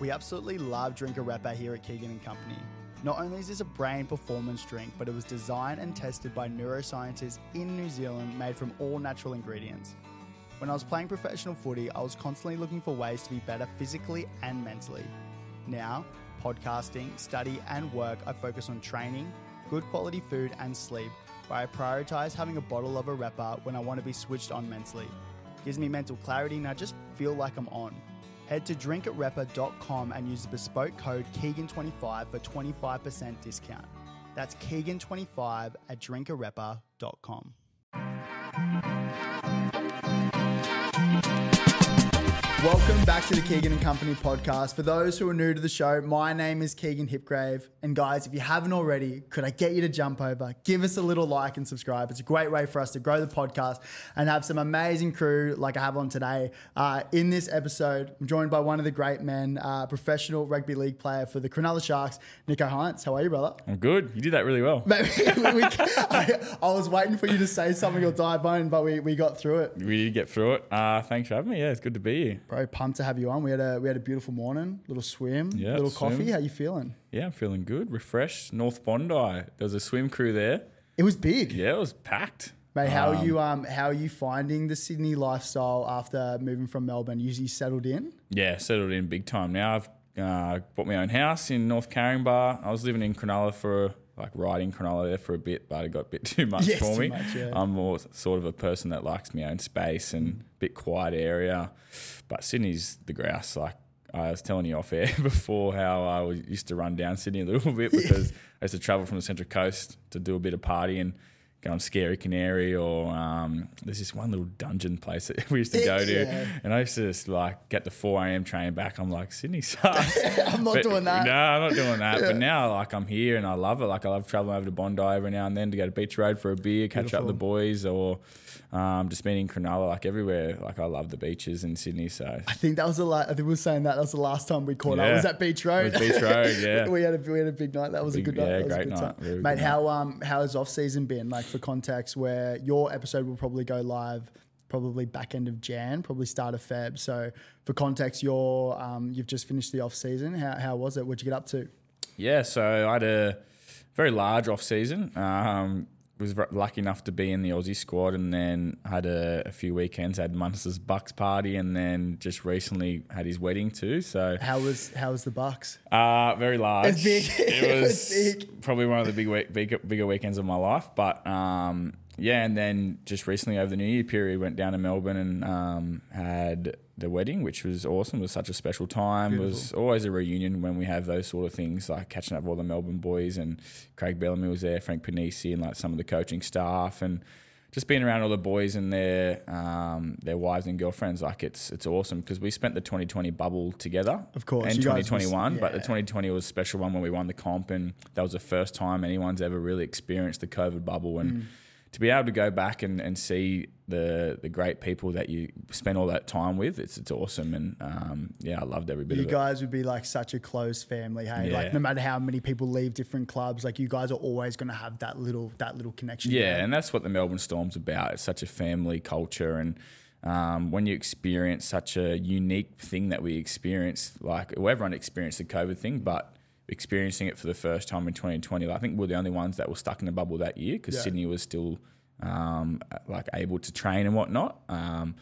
We absolutely love Drink Arepa here at Keegan Company. Not only is this a brain performance drink, but it was designed and tested by neuroscientists in New Zealand, made from all natural ingredients. When I was playing professional footy, I was constantly looking for ways to be better physically and mentally. Now, podcasting, study, and work, I focus on training, good quality food, and sleep, where I prioritize having a bottle of Arepa when I want to be switched on mentally. Gives me mental clarity and I just feel like I'm on. Head to drinkarepa.com and use the bespoke code Keegan25 for 25% discount. That's Keegan25 at drinkarepa.com. Welcome back to the Keegan and Company podcast. For those who are new to the show, my name is Keegan Hipgrave. And guys, if you haven't already, could I get you to jump over, give us a little like and subscribe? It's a great way for us to grow the podcast and have some amazing crew like I have on today. Uh, in this episode, I'm joined by one of the great men, uh, professional rugby league player for the Cronulla Sharks, Nico Hynes. How are you, brother? I'm good. You did that really well. Maybe we, I, I was waiting for you to say something or dive in, but we, we got through it. We did get through it. Uh, thanks for having me. Yeah, it's good to be here. Bro, pumped to have you on. We had a we had a beautiful morning, little swim, Yeah, little swim. coffee. How you feeling? Yeah, I'm feeling good, refreshed. North Bondi. There was a swim crew there. It was big. Yeah, it was packed. Mate, how are you um how are you finding the Sydney lifestyle after moving from Melbourne? You, you settled in? Yeah, settled in big time now. I've uh, bought my own house in North Caringbah. I was living in Cronulla for like riding Cronulla there for a bit, but it got a bit too much Yes, for me. much, yeah. I'm more sort of a person that likes my own space and a bit quiet area. But Sydney's the grouse. Like I was telling you off air before how I used to run down Sydney a little bit because I used to travel from the Central Coast to do a bit of partying. Go on Scary Canary, or um, there's this one little dungeon place that we used to go to, Yeah. and I used to just like get the 4 a.m. train back. I'm like, Sydney sucks. I'm not But- doing that. No, I'm not doing that. But now, like, I'm here and I love it. Like, I love traveling over to Bondi every now and then to go to Beach Road for a beer, catch up with the boys, or um, just being in Cronulla, like everywhere. Like, I love the beaches in Sydney. So, I think that was the last. I think we were saying that. That was the last time we caught up. Yeah. It was at Beach Road. Beach Road, yeah. we had a we had a big night. That was Big- a good night. yeah, That was a great good night. time. Mate, how um how has off season been? Like for context, where your episode will probably go live probably back end of Jan, probably start of Feb. So for context, you're um you've just finished the off season. How how was it? What'd you get up to? yeah, so I had a very large off season. Um, was lucky enough to be in the Aussie squad, and then had a, a few weekends. Had Munster's Bucks party, and then just recently had his wedding too. So How was how was the Bucks? Uh, very large. It's big. It It was big. probably one of the big, week, bigger, bigger weekends of my life. But um, yeah, and then just recently over the New Year period, went down to Melbourne and um, had the wedding, which was awesome. It was such a special time. It was always a reunion when we have those sort of things, like catching up with all the Melbourne boys. And Craig Bellamy was there, Frank Ponissi, and like some of the coaching staff, and just being around all the boys and their um, their wives and girlfriends. Like it's it's awesome because we spent the 2020 bubble together, Of course, and you guys was- 2021. But the 2020 was a special one when we won the comp, and that was the first time anyone's ever really experienced the COVID bubble. And Mm. To be able to go back and, and see the the great people that you spent all that time with, it's it's awesome. And um, yeah, I loved every bit You of it. You guys would be like such a close family, hey. Like no matter how many people leave different clubs, like you guys are always going to have that little that little connection. Yeah, there. and that's what the Melbourne Storm's about. It's such a family culture, and um, when you experience such a unique thing that we experienced, like well, everyone experienced the COVID thing, but experiencing it for the first time in 2020, I think we're the only ones that were stuck in the bubble that year because Yeah. Sydney was still um, like able to train and whatnot. Um,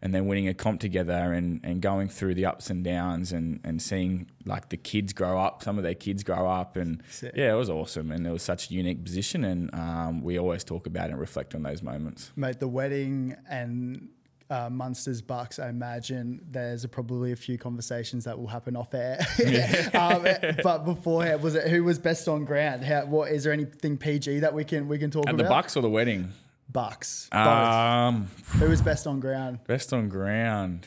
and then winning a comp together and, and going through the ups and downs and, and seeing like the kids grow up, some of their kids grow up and Sick. yeah, it was awesome. And it was such a unique position. And um, we always talk about and reflect on those moments. Mate, the wedding and uh, Munsters Bucks, I imagine there's probably a few conversations that will happen off air. um, but beforehand, was it who was best on ground? How, what is there anything PG that we can we can talk At about? the Bucks or the wedding? Bucks. Both. Um, who was best on ground? best on ground.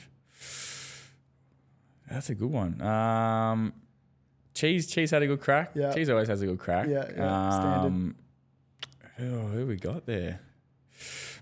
That's a good one. Um, Cheese, Cheese had a good crack. Yeah. Cheese always has a good crack. Yeah, yeah, standard. Um, who, who we got there?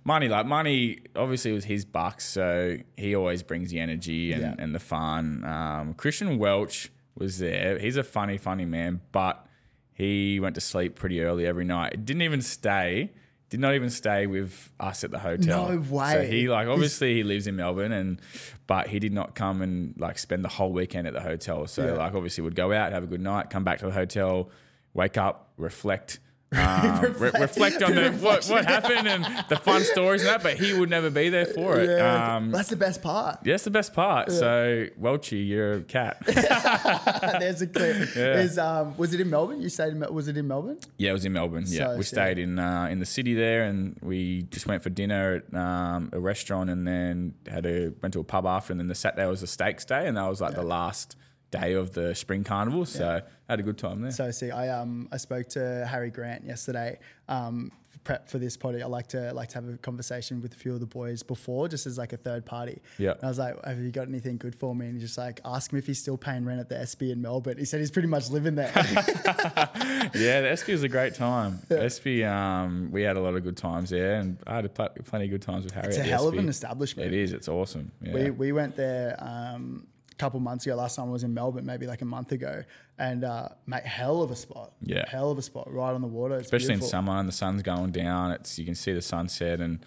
Money, like money, obviously it was his bucks, so he always brings the energy and, Yeah. and the fun. Um, Christian Welch was there. He's a funny, funny man, but he went to sleep pretty early every night. Didn't even stay did not even stay with us at the hotel. No way. So he like obviously he lives in Melbourne and but he did not come and like spend the whole weekend at the hotel. So Yeah. like obviously would go out, have a good night, come back to the hotel, wake up, reflect. Um, re- Reflect. reflect on the what, what happened and the fun stories and that, but he would never be there for it. Yeah, Um, that's the best part. yeah, that's the best part. So, Welchie, you're a cat. There's a clip. Yeah. Is um was it in Melbourne? You stayed in was it in Melbourne? Yeah, it was in Melbourne. Yeah, So we sick. stayed in uh, in the city there, and we just went for dinner at um, a restaurant, and then had a went to a pub after, and then the Saturday was the Stakes Day, and that was like the last day of the spring carnival. So had a good time there. So see, I um I spoke to Harry Grant yesterday. Um, for prep for this potty, I like to like to have a conversation with a few of the boys before, just as like a third party. Yeah. And I was like, "Have you got anything good for me?" And he just like ask him if he's still paying rent at the Espy in Melbourne. He said he's pretty much living there. yeah, the Espy was a great time. Espy, um, we had a lot of good times there, and I had a pl- plenty of good times with Harry. it's a hell of an establishment. It is. It's awesome. Yeah. We, we went there um, couple months ago. Last time I was in Melbourne, maybe like a month ago, and uh, mate, hell of a spot. Yeah. hell of a spot, right on the water. It's especially in summer and the sun's going down. It's you can see the sunset and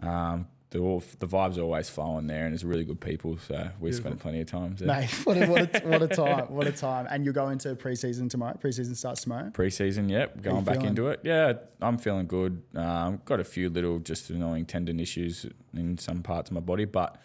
um, the the vibes are always flowing there, and there's really good people. So we spent plenty of times there. Mate, what a, what, a, what a time! What a time! And you're going to preseason tomorrow. Preseason starts tomorrow. Preseason, yep, going back feeling? into it. Yeah, I'm feeling good. Um, got a few little just annoying tendon issues in some parts of my body, but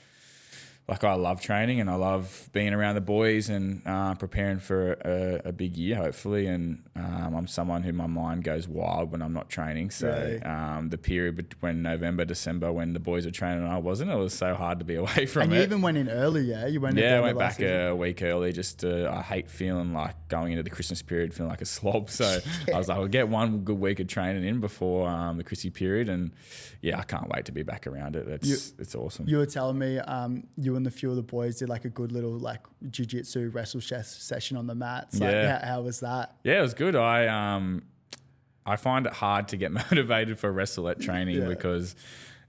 like I love training and I love being around the boys and uh, preparing for a, a big year, hopefully. And um, I'm someone who my mind goes wild when I'm not training. So Really? um, the period between November, December, when the boys were training and I wasn't, it was so hard to be away from And it. you even went in early, yeah? You went. Yeah, I went back season. a week early. Just uh, I hate feeling like going into the Christmas period feeling like a slob. So I was like, I'll get one good week of training in before um, the Chrissy period, and yeah, I can't wait to be back around it. It's You- it's awesome. You were telling me um, you and the few of the boys did like a good little like jiu-jitsu wrestle session on the mats. Like, Yeah. how, how was that? yeah, it was good. I um I find it hard to get motivated for wrestle at training Yeah. because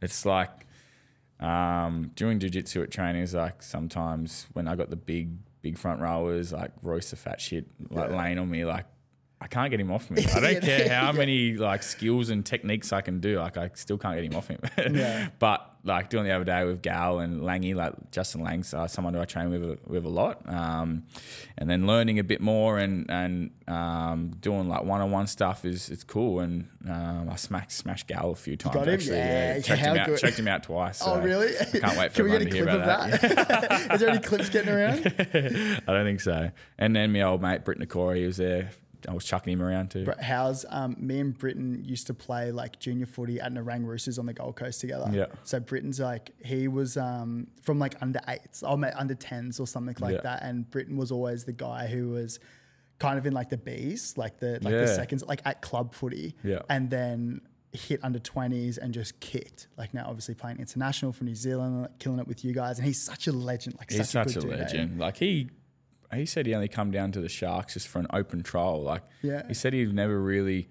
it's like um, doing jiu-jitsu at training is like sometimes when I got the big big front rowers like Royce the fat shit like laying on me like I can't get him off me. I don't care how many like skills and techniques I can do. Like I still can't get him off him. Yeah. but like doing the other day with Gal and Langy, like Justin Lang's uh, someone who I train with a, with a lot, um, and then learning a bit more and and um, doing like one on one stuff is it's cool. And um, I smacked smashed Gal a few times. got him? Actually, Yeah, checked how him out. Checked him out twice. oh, really? I can't wait for Can we get everyone a to hear clip of about that? Is there any clips getting around? I don't think so. And then my old mate Briton he was there. I was chucking him around too. But how's um, me and Briton used to play like junior footy at Nerang Roosters on the Gold Coast together. Yeah. So Briton's like he was um, from like under eights, oh mate, under tens or something like Yeah. that. And Briton was always the guy who was kind of in like the Bs, like the like the seconds, like at club footy. Yeah. And then hit under 20s and just kicked. Like now obviously playing international for New Zealand, like killing it with you guys. And he's such a legend. Like He's such, such a good dude, eh? legend. Like he, he said he only come down to the Sharks just for an open trial. Like Yeah. he said he'd never really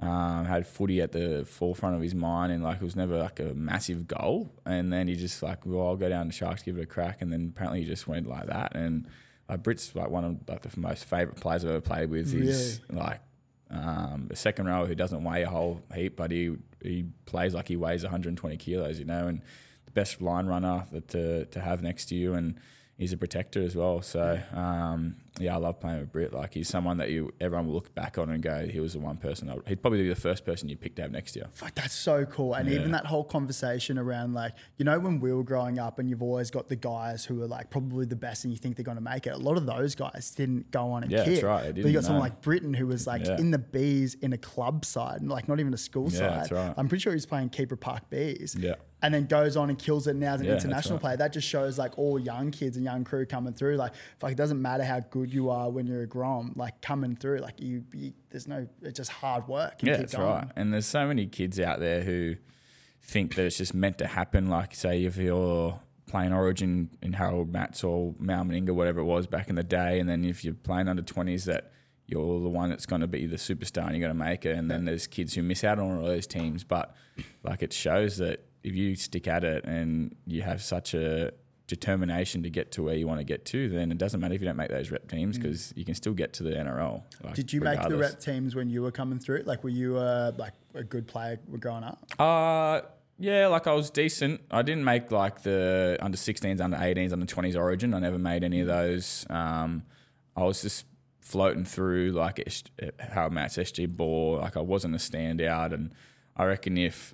um, had footy at the forefront of his mind, and like it was never like a massive goal. And then he just like, well, I'll go down to Sharks, give it a crack, and then apparently he just went like that. And like Brit's like one of like the most favorite players I've ever played with. He's like um, a second row who doesn't weigh a whole heap, but he he plays like he weighs 120 kilos, you know, and the best line runner that to to have next to you, and he's a protector as well. So um, yeah, I love playing with Brit. Like he's someone that you everyone will look back on and go, he was the one person. I, he'd probably be the first person you picked to have next year. Fuck, that's so cool. And even that whole conversation around like, you know, when we were growing up and you've always got the guys who are like probably the best and you think they're going to make it. A lot of those guys didn't go on and Yeah, that's kick. right. They But you got someone like Briton who was like Yeah. in the bees in a club side, like not even a school Yeah, side. that's right. I'm pretty sure he's playing Keebra Park bees. Yeah. And then goes on and kills it now as an Yeah, international right. player. That just shows like all young kids and young crew coming through. Like, fuck, it doesn't matter how good you are when you're a Grom, like coming through, like you, you there's no, it's just hard work. and Yeah, that's going. right. And there's so many kids out there who think that it's just meant to happen. Like, say, if you're playing Origin in Harold Matts or Mal Meninga, whatever it was back in the day, and then if you're playing under 20s, that you're the one that's going to be the superstar and you're going to make it. And then there's kids who miss out on all those teams. But like, it shows that if you stick at it and you have such a determination to get to where you want to get to, then it doesn't matter if you don't make those rep teams because you can still get to the NRL. like, Mm. Did you make the rep teams when you were coming through? Like, were you uh, like a good player growing up? Uh yeah, like I was decent. I didn't make like the under 16s, under 18s, under 20s origin. I never made any of those. Um, I was just floating through like how Matt's SG ball. Like I wasn't a standout, and I reckon if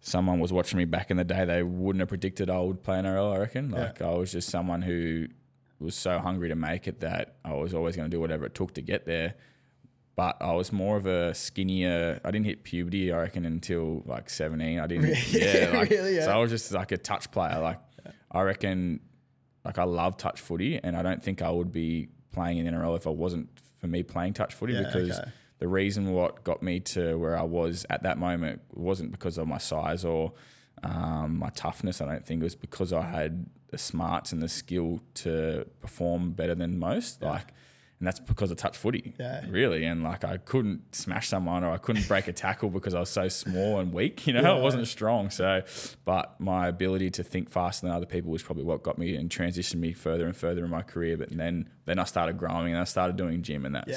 someone was watching me back in the day, they wouldn't have predicted I would play NRL. I reckon. Like I was just someone who was so hungry to make it that I was always going to do whatever it took to get there but I was more of a skinnier. I didn't hit puberty, I reckon, until like seventeen. I didn't. Yeah, like, Really, yeah. So I was just like a touch player. Like I reckon, like I love touch footy, and I don't think I would be playing in NRL if I wasn't for me playing touch footy Yeah, because okay. The reason what got me to where I was at that moment wasn't because of my size or um, my toughness. I don't think it was because I had the smarts and the skill to perform better than most. Like, and that's because of touch footy, Yeah. really. And like, I couldn't smash someone or I couldn't break a tackle because I was so small and weak. You know, I wasn't strong. So, but my ability to think faster than other people was probably what got me and transitioned me further and further in my career. But then, then I started growing and I started doing gym and that.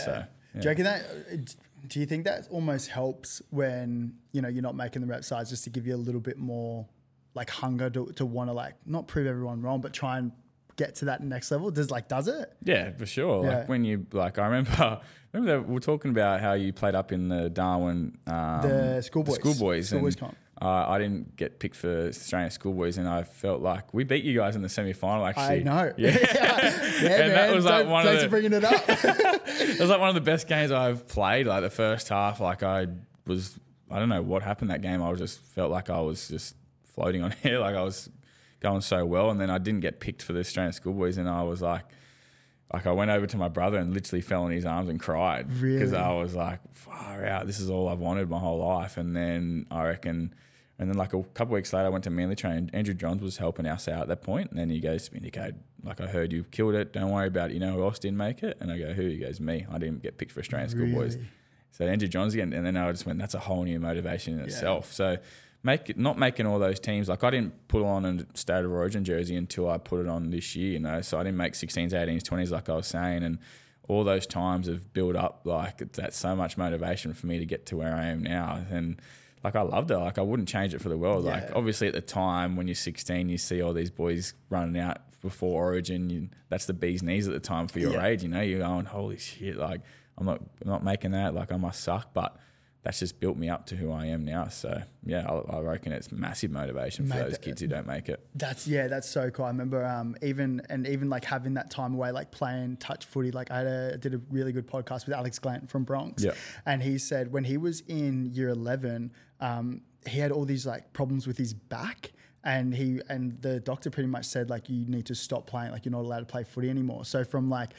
Yeah. Do you reckon that? Do you think that almost helps when you know you're not making the rep size just to give you a little bit more like hunger to, to want to like not prove everyone wrong, but try and get to that next level? Does like does it? Yeah, for sure. Yeah. Like when you like, I remember, remember we were talking about how you played up in the Darwin, um, The schoolboys. schoolboys, Schoolboys and, comp. Uh, I didn't get picked for Australian schoolboys, and I felt like we beat you guys in the semi final. Actually, I know. Yeah, yeah, And that man. was like Don't- one of thanks the- for bringing it up. it was like one of the best games I've played. Like the first half, like I was, I don't know what happened that game. I was just felt like I was just floating on air. Like I was going so well, and then I didn't get picked for the Australian schoolboys, and I was like. Like I went over to my brother and literally fell in his arms and cried because Really? I was like, "Far out! This is all I've wanted my whole life." And then I reckon, and then like a couple weeks later, I went to Manly train. Andrew Johns was helping us out at that point, and then he goes to me, Nico, like I heard you killed it. Don't worry about it. You know who else didn't make it? And I go, who? He goes, me. I didn't get picked for Australian schoolboys. So Andrew Johns again, and then I just went, that's a whole new motivation in itself. So make not making all those teams like I didn't put on a state of origin jersey until I put it on this year, you know. So I didn't make 16s, 18s, 20s like I was saying, and all those times have built up like that's so much motivation for me to get to where I am now, and like I loved it. Like I wouldn't change it for the world. Like obviously at the time when you're 16, you see all these boys running out before Origin. You, that's the bee's knees at the time for your Yeah. age. You know, you're going, holy shit! Like I'm not, I'm not making that. Like I must suck, but that's just built me up to who I am now. So yeah, I, I reckon it's massive motivation for Mate, those kids who don't make it. That's yeah, that's so cool. I remember um, even and even like having that time away, like playing touch footy. Like I a, did a really good podcast with Alex Glant from Bronx, Yeah. and he said when he was in year eleven, um, he had all these like problems with his back. And he and the doctor pretty much said like you need to stop playing like you're not allowed to play footy anymore. So from like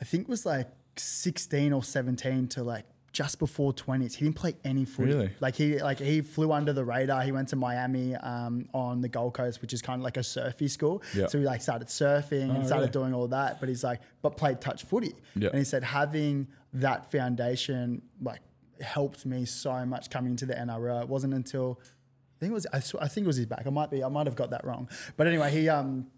I think it was like 16 or 17 to like just before 20s, he didn't play any footy. Really? Like he like he flew under the radar. He went to Miami um, on the Gold Coast, which is kind of like a surfy school. Yeah. So he like started surfing and Oh, started really? doing all that. But he's like, but played touch footy. Yeah. And he said having that foundation like helped me so much coming into the NRL. It wasn't until I think it was I, sw- I think it was his back. I might be I might have got that wrong. But anyway, he um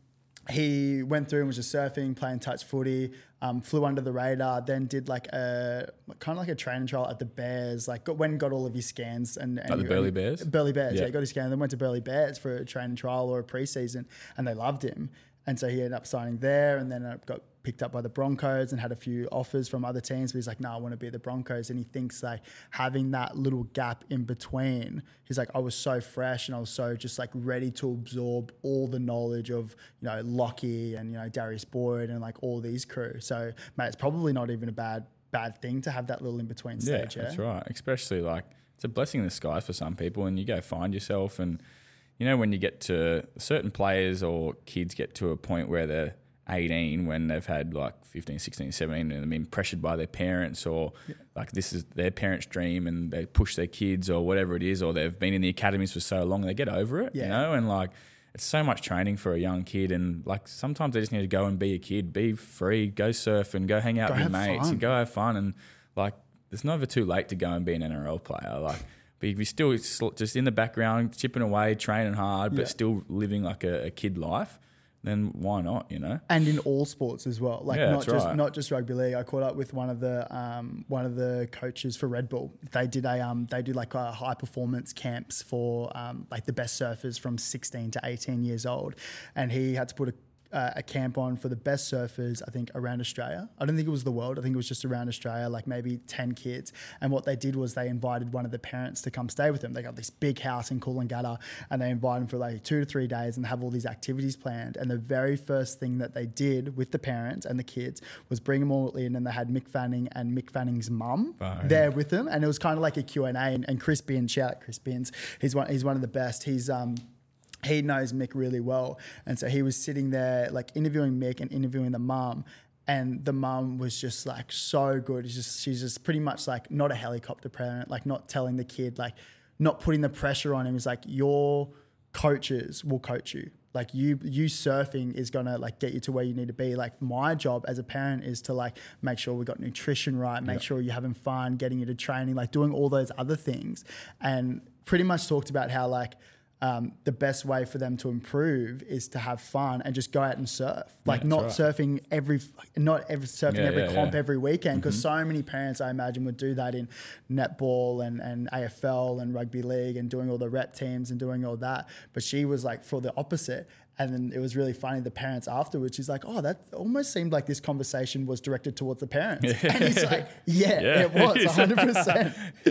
he went through and was just surfing, playing touch footy, um, flew under the radar, then did like a kind of like a training trial at the Bears, like got, went and got all of his scans and, and Like the he- Burleigh Bears? Burleigh Bears, yeah. Yeah. he got his scan, then went to Burleigh Bears for a training trial or a preseason, and they loved him. And so he ended up signing there, and then got picked up by the Broncos and had a few offers from other teams. But he's like, "No, I want to be the Broncos." And he thinks like having that little gap in between. He's like, "I was so fresh, and I was so just like ready to absorb all the knowledge of you know Lockie and you know Darius Boyd and like all these crew." So, mate, it's probably not even a bad bad thing to have that little in between Yeah, stage. Yeah, that's right. Especially like it's a blessing in disguise for some people, and you go find yourself, and you know when you get to certain players or kids get to a point where they're 18 when they've had like 15 16 17 and they've been pressured by their parents or like this is their parents dream and they push their kids or whatever it is or they've been in the academies for so long they get over it Yeah. you know and like it's so much training for a young kid and like sometimes they just need to go and be a kid be free go surf and go hang out Go with your mates fun. and go have fun and like it's never too late to go and be an NRL player like but if you're still just in the background chipping away training hard but Yeah. still living like a, a kid life then why not? You know. and in all sports as well. Like Yeah, not that's just right. not just rugby league. I caught up with one of the um, one of the coaches for Red Bull. They did a um, they do like a high performance camps for um, like the best surfers from 16 to 18 years old, and he had to put a uh, a camp on for the best surfers, I think, around Australia. I don't think it was the world. I think it was just around Australia, like maybe 10 kids. And what they did was they invited one of the parents to come stay with them. They got this big house in Coolangatta and they invited them for like two to three days and have all these activities planned. And the very first thing that they did with the parents and the kids was bring them all in and they had Mick Fanning and Mick Fanning's mum Oh, there with them. And it was kind of like a Q&A. And, and Chris Bin, shout out Chris Bins, he's one, he's one of the best. He's... um he knows Mick really well. And so he was sitting there like interviewing Mick and interviewing the mum. And the mum was just like so good. It's just she's just pretty much like not a helicopter parent, like not telling the kid, like not putting the pressure on him. It's like your coaches will coach you. Like you you surfing is gonna like get you to where you need to be. Like my job as a parent is to like make sure we got nutrition right, make sure you're having fun, getting you to training, like doing all those other things. And pretty much talked about how like um, the best way for them to improve is to have fun and just go out and surf. Like that's not right. surfing every, not every surfing Yeah, every yeah, comp yeah. every weekend because so many parents I imagine would do that in netball and, and AFL and rugby league and doing all the rep teams and doing all that. But she was like for the opposite. And then it was really funny. The parents afterwards, she's like, "Oh, that almost seemed like this conversation was directed towards the parents." and he's like, "Yeah, Yeah. it was, one hundred percent."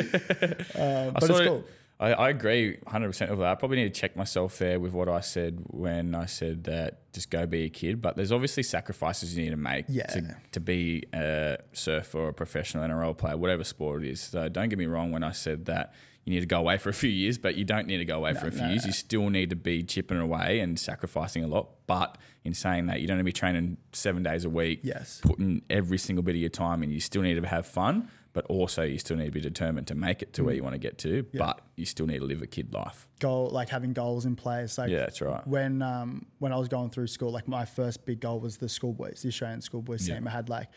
But it's cool. I, I agree 100% of that. I probably need to check myself there with what I said when I said that just go be a kid. But there's obviously sacrifices you need to make Yeah. to, to be a surfer or a professional NRL player, whatever sport it is. So don't get me wrong when I said that you need to go away for a few years, but you don't need to go away for a few no, years. You still need to be chipping away and sacrificing a lot. But in saying that, you don't need to be training seven days a week, Yes. putting every single bit of your time in. You still need to have fun, but also you still need to be determined to make it to Mm. where you want to get to. But you still need to live a kid life. Goal like having goals in place. Like Yeah, that's right. when um, when I was going through school, like my first big goal was the schoolboys, the Australian schoolboys Yeah. team. I had like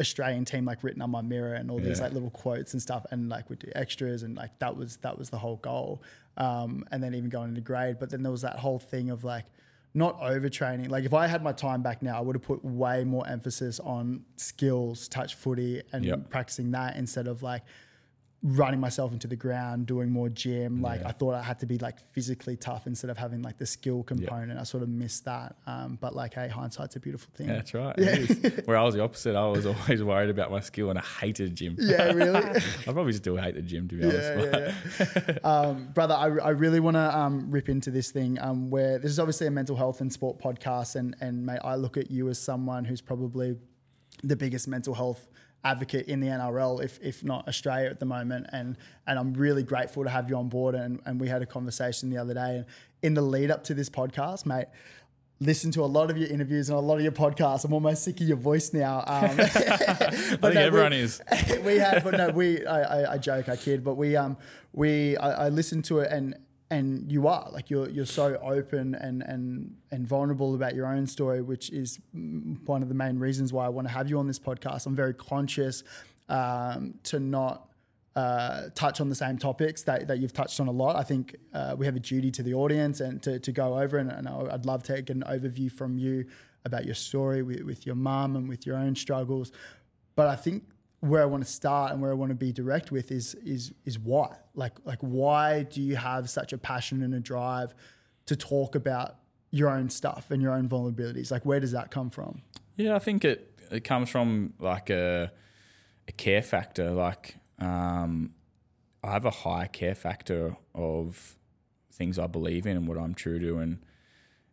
Australian team like written on my mirror and all these Yeah. like little quotes and stuff, and like we do extras and like that was that was the whole goal. Um, and then even going into grade, but then there was that whole thing of like not overtraining. Like if I had my time back now, I would have put way more emphasis on skills, touch footy, and Yep. practicing that instead of like running myself into the ground, doing more gym. Like Yeah. I thought I had to be like physically tough instead of having like the skill component. I sort of missed that. Um, but like, hey, hindsight's a beautiful thing. Yeah, that's right. is. Where I was the opposite, I was always worried about my skill and I hated gym. Yeah, really. I probably still hate the gym to be honest. yeah, yeah, yeah. um, brother, I, I really want to um, rip into this thing um, where this is obviously a mental health and sport podcast, and and mate, I look at you as someone who's probably the biggest mental health advocate in the NRL, if if not Australia at the moment, and and I'm really grateful to have you on board. And and we had a conversation the other day, and in the lead up to this podcast, mate. Listen to a lot of your interviews and a lot of your podcasts. I'm almost sick of your voice now. Um, I think everyone is. we had, but no, we. I, I, I joke, I kid, but we, um, we, I, I listened to it, and and you are like you're you're so open and and and vulnerable about your own story, which is one of the main reasons why I want to have you on this podcast. I'm very conscious um, to not. Uh, touch on the same topics that, that you've touched on a lot. I think uh, we have a duty to the audience and to, to go over, and, and I'd love to get an overview from you about your story with, with your mum and with your own struggles. But I think where I want to start and where I want to be direct with is is is why. Like like why do you have such a passion and a drive to talk about your own stuff and your own vulnerabilities? Like where does that come from? Yeah, I think it, it comes from like a, a care factor. Like um, I have a high care factor of things I believe in and what I'm true to, and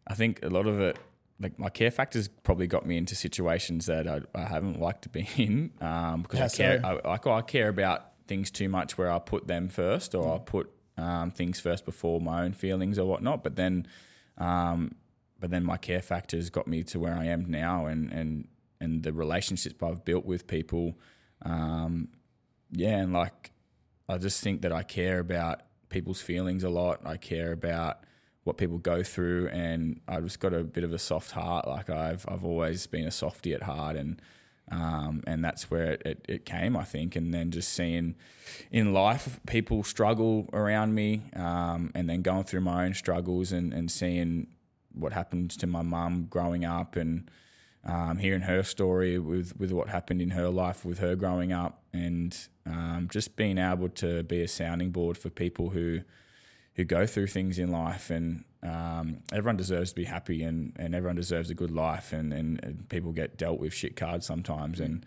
I think a lot of it, like my care factors, probably got me into situations that I, I haven't liked to be in um, because How I care. so? I, like I care about things too much, where I put them first, or I put um, things first before my own feelings or whatnot. But then, um, but then my care factors got me to where I am now, and and and the relationships I've built with people, um, yeah, and like I just think that I care about people's feelings a lot. I care about what people go through, and I've just got a bit of a soft heart. Like I've I've always been a softie at heart, and um, and that's where it, it, it came, I think. And then just seeing in life people struggle around me, um, and then going through my own struggles, and and seeing what happened to my mum growing up and um, hearing her story with with what happened in her life with her growing up, and um, just being able to be a sounding board for people who who go through things in life and um, everyone deserves to be happy and, and everyone deserves a good life and, and, and people get dealt with shit cards sometimes and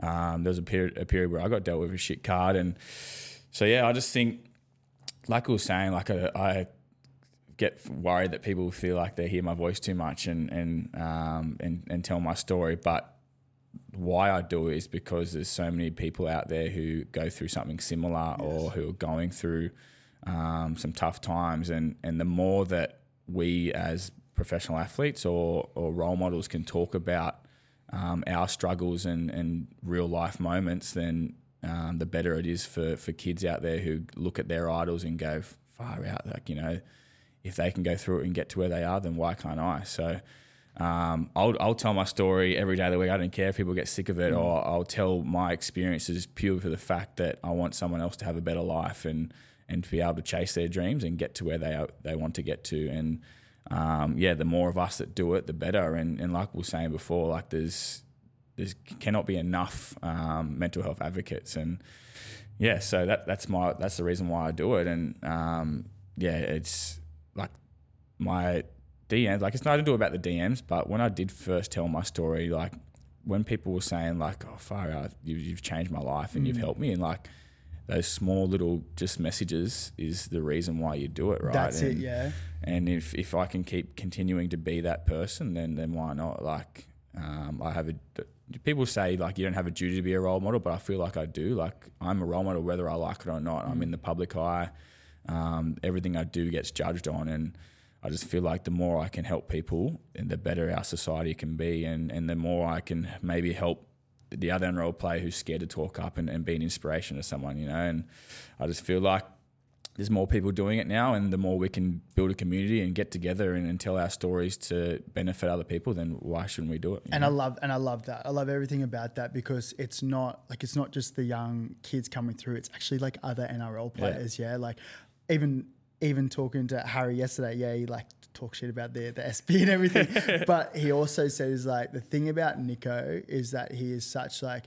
um, there was a period a period where I got dealt with a shit card and so yeah I just think like I was saying like I, I get worried that people feel like they hear my voice too much and and um, and, and tell my story but why I do it is because there's so many people out there who go through something similar yes. or who are going through um, some tough times, and and the more that we as professional athletes or or role models can talk about um, our struggles and and real life moments, then um, the better it is for for kids out there who look at their idols and go far out. Like you know, if they can go through it and get to where they are, then why can't I? So. Um, I'll, I'll tell my story every day of the week. I don't care if people get sick of it, mm. or I'll tell my experiences purely for the fact that I want someone else to have a better life. And and to be able to chase their dreams and get to where they are, they want to get to. And um, yeah, the more of us that do it, the better. And, and like we were saying before, like there's there's cannot be enough um, mental health advocates. And yeah, so that that's my that's the reason why I do it. And um, yeah, it's like my DMs. Like it's nothing to do about the DMs, but when I did first tell my story, like when people were saying like, "Oh, far out, you, have changed my life and mm. you've helped me," and like those small little just messages is the reason why you do it, right? That's and, it, yeah. And if, if I can keep continuing to be that person, then then why not? Like, um, I have a people say like you don't have a duty to be a role model, but I feel like I do. Like I'm a role model whether I like it or not. Mm. I'm in the public eye. Um, everything I do gets judged on, and I just feel like the more I can help people, and the better our society can be, and and the more I can maybe help the other NRL player who's scared to talk up and, and be an inspiration to someone, you know. And I just feel like there's more people doing it now, and the more we can build a community and get together and, and tell our stories to benefit other people, then why shouldn't we do it? And know? I love and I love that. I love everything about that because it's not like it's not just the young kids coming through. It's actually like other NRL players. Yeah, yeah? like even even talking to Harry yesterday. Yeah, he like talk shit about the the Espy and everything. but he also says like the thing about Nico is that he is such like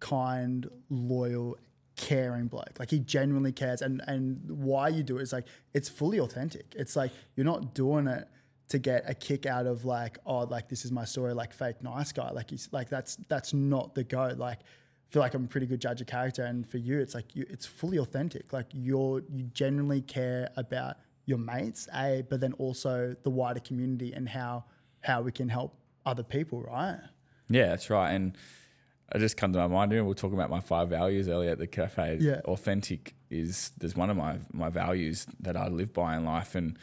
kind, loyal, caring bloke. Like he genuinely cares, and and why you do it is like it's fully authentic. It's like you're not doing it to get a kick out of like oh like this is my story like fake nice guy like he's like that's that's not the go like I feel like I'm a pretty good judge of character and for you it's like you it's fully authentic like you're you genuinely care about your mates, a, but then also the wider community and how how we can help other people, right? Yeah, that's right. And I just come to my mind. we were talking about my five values earlier at the cafe. Yeah. Authentic is there's one of my my values that I live by in life, and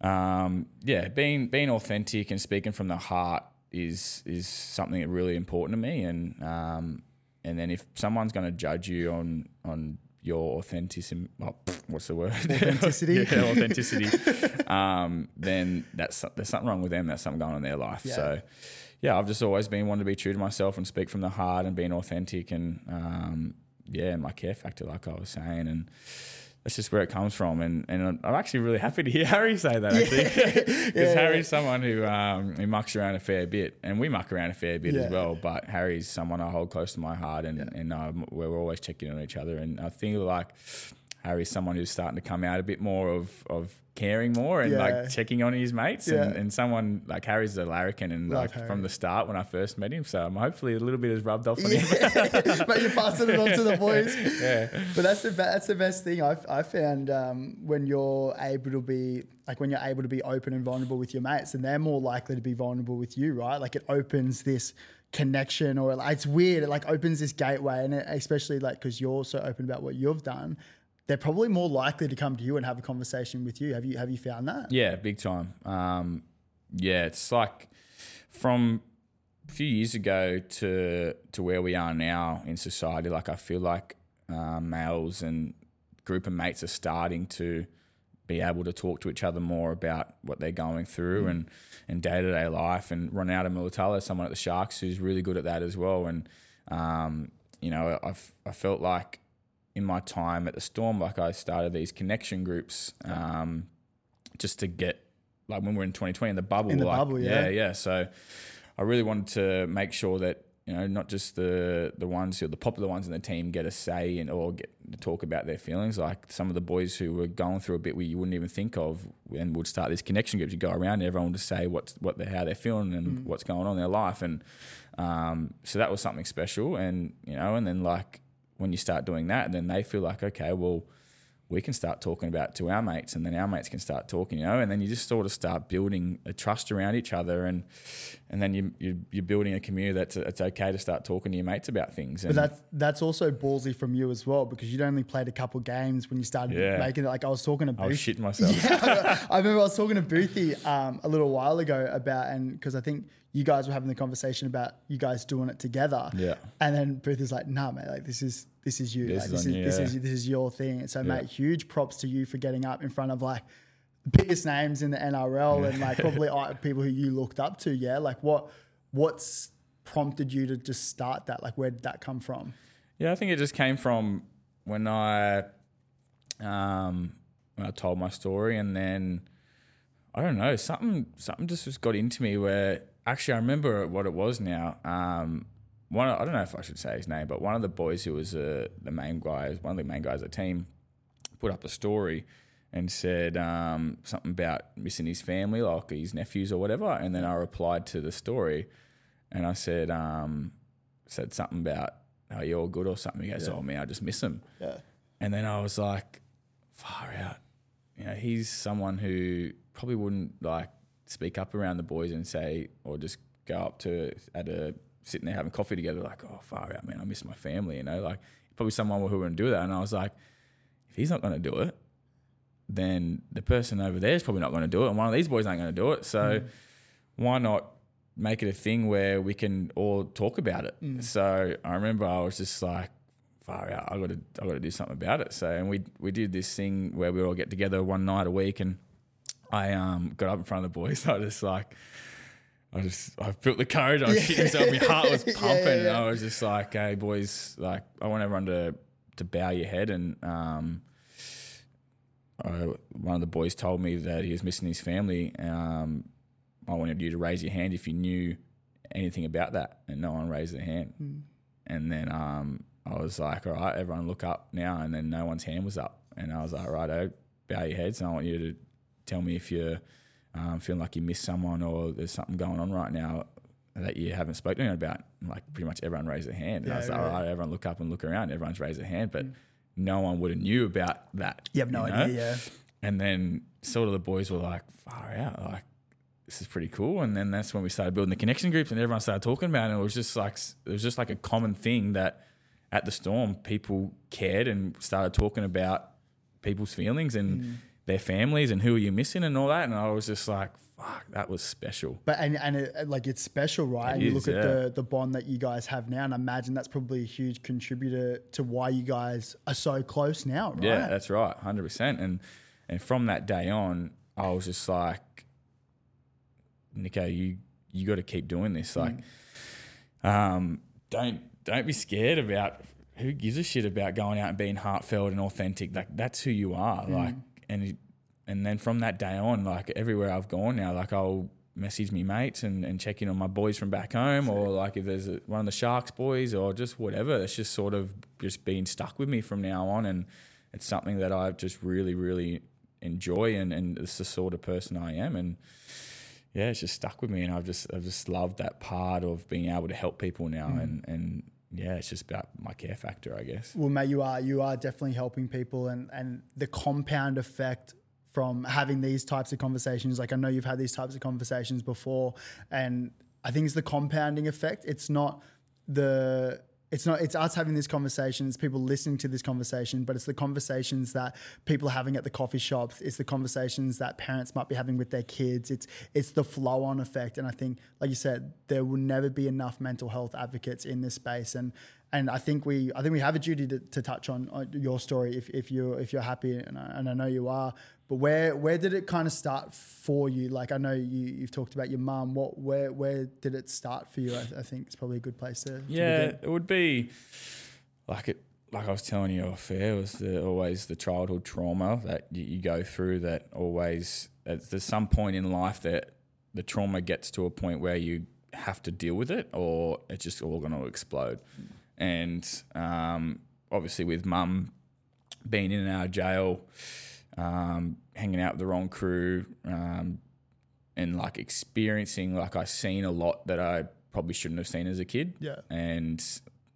um, yeah, being being authentic and speaking from the heart is is something really important to me. And um, and then if someone's going to judge you on on your authenticity, oh, what's the word? Authenticity. yeah, authenticity. um, then that's there's something wrong with them. That's something going on in their life. Yeah. So, yeah, I've just always been wanting to be true to myself and speak from the heart and being authentic and um, yeah, my care factor, like I was saying, and that's just where it comes from. And and I'm actually really happy to hear Harry say that actually, because yeah, Harry's yeah. someone who um, he mucks around a fair bit, and we muck around a fair bit yeah. as well. But Harry's someone I hold close to my heart, and and um, we're always checking on each other. And I think like Harry's someone who's starting to come out a bit more of of caring more and yeah. like checking on his mates yeah. and, and someone like Harry's a larrikin and Love like Harry. from the start when I first met him so I'm hopefully a little bit has rubbed off on yeah. him but you're passing it on to the boys yeah but that's the that's the best thing I've, I found um, when you're able to be like when you're able to be open and vulnerable with your mates and they're more likely to be vulnerable with you right like it opens this connection or like, it's weird it like opens this gateway and it, especially like because you're so open about what you've done they're probably more likely to come to you and have a conversation with you. Have you have you found that? Yeah, big time. Um, yeah, it's like from a few years ago to to where we are now in society. Like I feel like uh, males and group of mates are starting to be able to talk to each other more about what they're going through mm. and and day to day life. And Ronaldo Mulitalo, someone at the Sharks who's really good at that as well. And um, you know, I've I felt like in my time at the Storm, like I started these connection groups um, just to get like when we are in 2020 in the bubble. In the like, bubble, yeah. yeah, yeah. So I really wanted to make sure that you know not just the the ones who are the popular ones in the team get a say and or get to talk about their feelings. Like some of the boys who were going through a bit where you wouldn't even think of, and would start these connection groups. You go around, and everyone would say what's what they how they're feeling and Mm. what's going on in their life, and um, so that was something special. And you know, and then like when you start doing that, then they feel like okay, well we can start talking about it to our mates and then our mates can start talking, you know, and then you just sort of start building a trust around each other and and then you, you you're building a community that's it's okay to start talking to your mates about things. But that's that's also ballsy from you as well because you'd only played a couple games when you started Yeah. making it. Like I was talking to I was shitting myself. Yeah, I remember I was talking to Boothie um, a little while ago about and because I think you guys were having the conversation about you guys doing it together. Yeah. And then Booth is like, "Nah, mate, like this is this is you. This like, is this is you, this yeah. is this is your thing." So, Yeah. mate, huge props to you for getting up in front of like the biggest names in the NRL and like probably uh, people who you looked up to. Yeah, like what what's prompted you to just start that? Like, where did that come from? Yeah, I think it just came from when I um, when I told my story, and then I don't know something something just got into me where actually I remember what it was now. Um, one I don't know if I should say his name, but one of the boys who was uh, the main guy, one of the main guys of the team, put up a story and said um, something about missing his family, like his nephews or whatever. And then I replied to the story, and I said um, said something about "Are you all good?" or something. He goes, "Oh man, I just miss him." Yeah. And then I was like, "Far out." You know, he's someone who probably wouldn't like speak up around the boys and say, or just go up to at a sitting there having coffee together, like, "Oh, far out, man, I miss my family." You know, like probably someone who wouldn't do that. And I was like, if he's not going to do it, then the person over there is probably not going to do it, and one of these boys ain't going to do it. So why not make it a thing where we can all talk about it? So I remember I was just like, far out, I got to, I got to do something about it. So and we we did this thing where we all get together one night a week, and I um got up in front of the boys. I was just like. I just I built the courage. I was shitting myself. My heart was Yeah, pumping, yeah, and. I was just like, "Hey, boys! Like, I want everyone to to bow your head." And um, uh, one of the boys told me that he was missing his family. Um, I wanted you to raise your hand if you knew anything about that, and no one raised their hand. And then um, I was like, "All right, everyone, look up now." And then no one's hand was up, and I was like, "Right, bow your heads, and I want you to tell me if you're um, feeling like you missed someone or there's something going on right now." That you haven't spoken about, like pretty much everyone raised their hand. And I Yeah, was like, all right, everyone look up and look around. Everyone's raised their hand, but no one would have knew about that. You have no know? idea. Yeah. And then sort of the boys were like, far out, like this is pretty cool. And then that's when we started building the connection groups and everyone started talking about it. And it was just like it was just like a common thing that at the storm people cared and started talking about people's feelings and their families and who are you missing and all that. And I was just like, fuck, that was special. But and and it, like it's special, right? It and you is, look at yeah. the the bond that you guys have now, and I imagine that's probably a huge contributor to why you guys are so close now, right? Yeah, that's right, hundred percent. And and from that day on, I was just like, Nico, you you got to keep doing this. Like, um, don't don't be scared about who gives a shit about going out and being heartfelt and authentic. Like that's who you are. Like, and and then from that day on, like everywhere I've gone now, like I'll message me mates and, and check in on my boys from back home or like if there's a, one of the sharks boys or just whatever it's just sort of just been stuck with me from now on and it's something that i just really really enjoy and, and it's the sort of person i am and yeah it's just stuck with me and i've just i've just loved that part of being able to help people now mm. and and yeah it's just about my care factor i guess Well, mate, you are you are definitely helping people, and and the compound effect from having these types of conversations. Like I know you've had these types of conversations before, and I think it's the compounding effect. It's not the it's not it's us having this conversation. It's people listening to this conversation but it's the conversations that people are having at the coffee shops. It's the conversations that parents might be having with their kids. It's it's the flow on effect. And i think like you said there will never be enough mental health advocates in this space. And and I think we I think we have a duty to, to touch on, on your story if, if you're if you're happy. And I, and I know you are but where where did it kind of start for you like I know you you've talked about your mum what where where did it start for you I, I think it's probably a good place to, Yeah, it would be like it like I was telling you off air, was the, always the childhood trauma that you, you go through. That always there's some point in life that the trauma gets to a point where you have to deal with it, or it's just all going to explode. And um, obviously, with mum being in of jail, um, hanging out with the wrong crew, um, and like experiencing, like I seen a lot that I probably shouldn't have seen as a kid. Yeah. And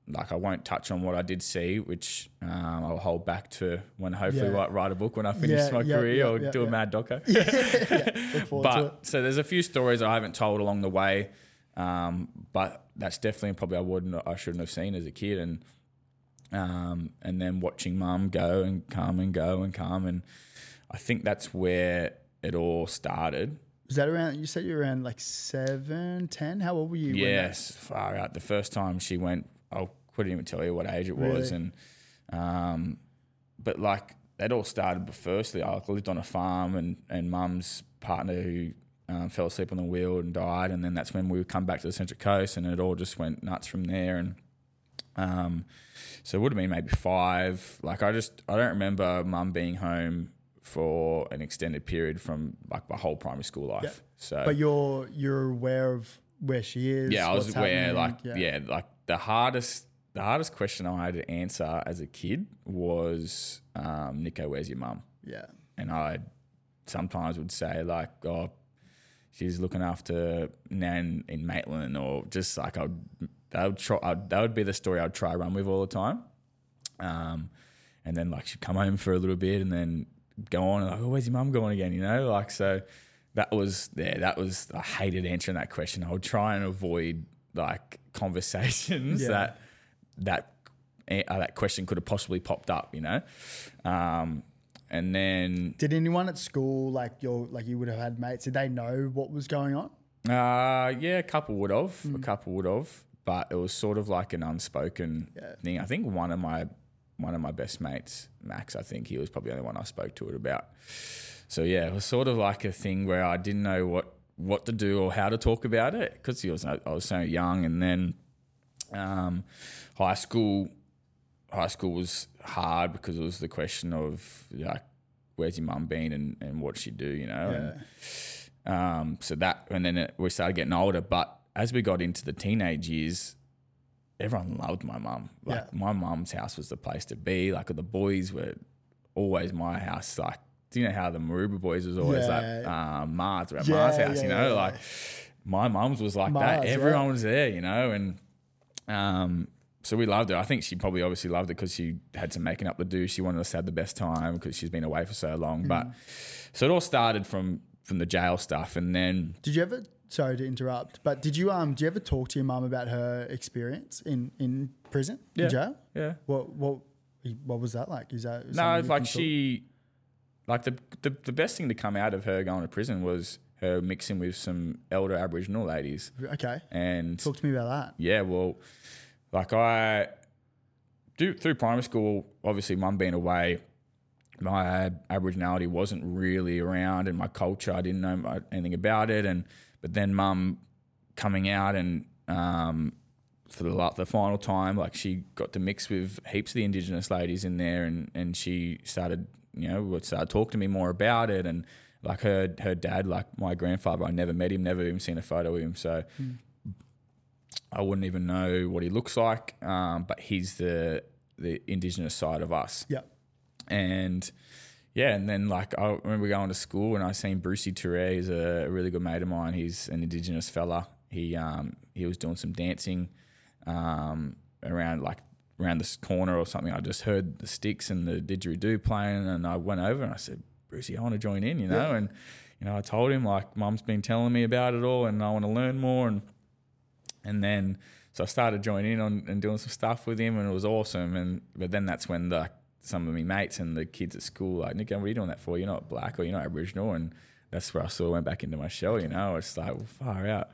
like I won't touch on what I did see, which um, I'll hold back to when hopefully Yeah. write, write a book when I finish Yeah, my yeah, career or do a mad doco. yeah. Look forward to it. But so there's a few stories I haven't told along the way, um, but that's definitely probably I wouldn't I shouldn't have seen as a kid, and um, and then watching mum go and come and go and come, and I think that's where it all started. Was that around? You said you were around like seven, ten. How old were you? when Yes, far out. The first time she went, I couldn't even tell you what age it was, Really? and um, but like that all started. But firstly, I lived on a farm, and and mum's partner who um, fell asleep on the wheel and died, and then that's when we would come back to the Central Coast, and it all just went nuts from there, and um, so it would have been maybe five. Like I just I don't remember mum being home for an extended period from like my whole primary school life. Yeah. So But you're you're aware of where she is. yeah, I was aware. Like, yeah. like the hardest, the hardest question I had to answer as a kid was, um, "Nico, where's your mum?" yeah, And I sometimes would say like, "Oh, she's looking after Nan in Maitland," or just like I'd that would try. I'd, that would be the story I'd try run with all the time. Um, and then like she'd come home for a little bit and then go on and like, oh, where's your mum going again? You know, like so that was yeah, that was I hated answering that question. I would try and avoid like conversations Yeah. that that uh, that question could have possibly popped up. You know, um, and then Did anyone at school like your like you would have had mates? Did they know what was going on? Uh, yeah, a couple would have, Hmm. a couple would have, but it was sort of like an unspoken Yeah. thing. I think one of my one of my best mates, Max, I think he was probably the only one I spoke to it about. So yeah, it was sort of like a thing where I didn't know what what to do or how to talk about it because he was I was so young, and then um, high school high school was hard because it was the question of like where's your mum been and, and what she do, you know. And, um, so that, and then it, we started getting older. But as we got into the teenage years, everyone loved my mum. Like Yeah. my mum's house was the place to be. Like the boys were always my house. Like, do you know how the Maruba boys was always Yeah. like um, Mars, at Yeah, Mars house, you know? like my mum's was like Mars, that. Everyone was there, you know, and um, so we loved it. I think she probably obviously loved it because she had some making up to do. She wanted us to have the best time because she's been away for so long. Mm. But so it all started from from the jail stuff, and then Did you ever? Sorry to interrupt, but did you um? Do you ever talk to your mum about her experience in in prison, Yeah. in jail? yeah, What what what was that like? Is that no, like she, like the, the the best thing to come out of her going to prison was her mixing with some elder Aboriginal ladies, Okay, and talk to me about that. Yeah, well, like I do through primary school, obviously, mum being away, my Aboriginality wasn't really around and my culture. I didn't know anything about it, and but then mum coming out and um, for the the final time, like she got to mix with heaps of the Indigenous ladies in there, and and she started, you know, would start talking to me more about it, and like her her dad, like my grandfather, I never met him, never even seen a photo of him, so. I wouldn't even know what he looks like, um, but he's the the indigenous side of us. Yeah, And yeah, and then like I remember going to school and I seen Brucey Touré. He's a really good mate of mine. He's an indigenous fella. He um, he was doing some dancing um, around like around this corner or something. I just heard the sticks and the didgeridoo playing, and I went over and I said, Brucey, I want to join in, you know. And you know, I told him like, Mum's been telling me about it all, and I want to learn more. And and then so I started joining in on and doing some stuff with him, and it was awesome. And but then that's when the some of my mates and the kids at school like Nick, what are you doing that for? You're not black or you're not Aboriginal, and that's where I sort of went back into my shell. You know, it's like well, far out.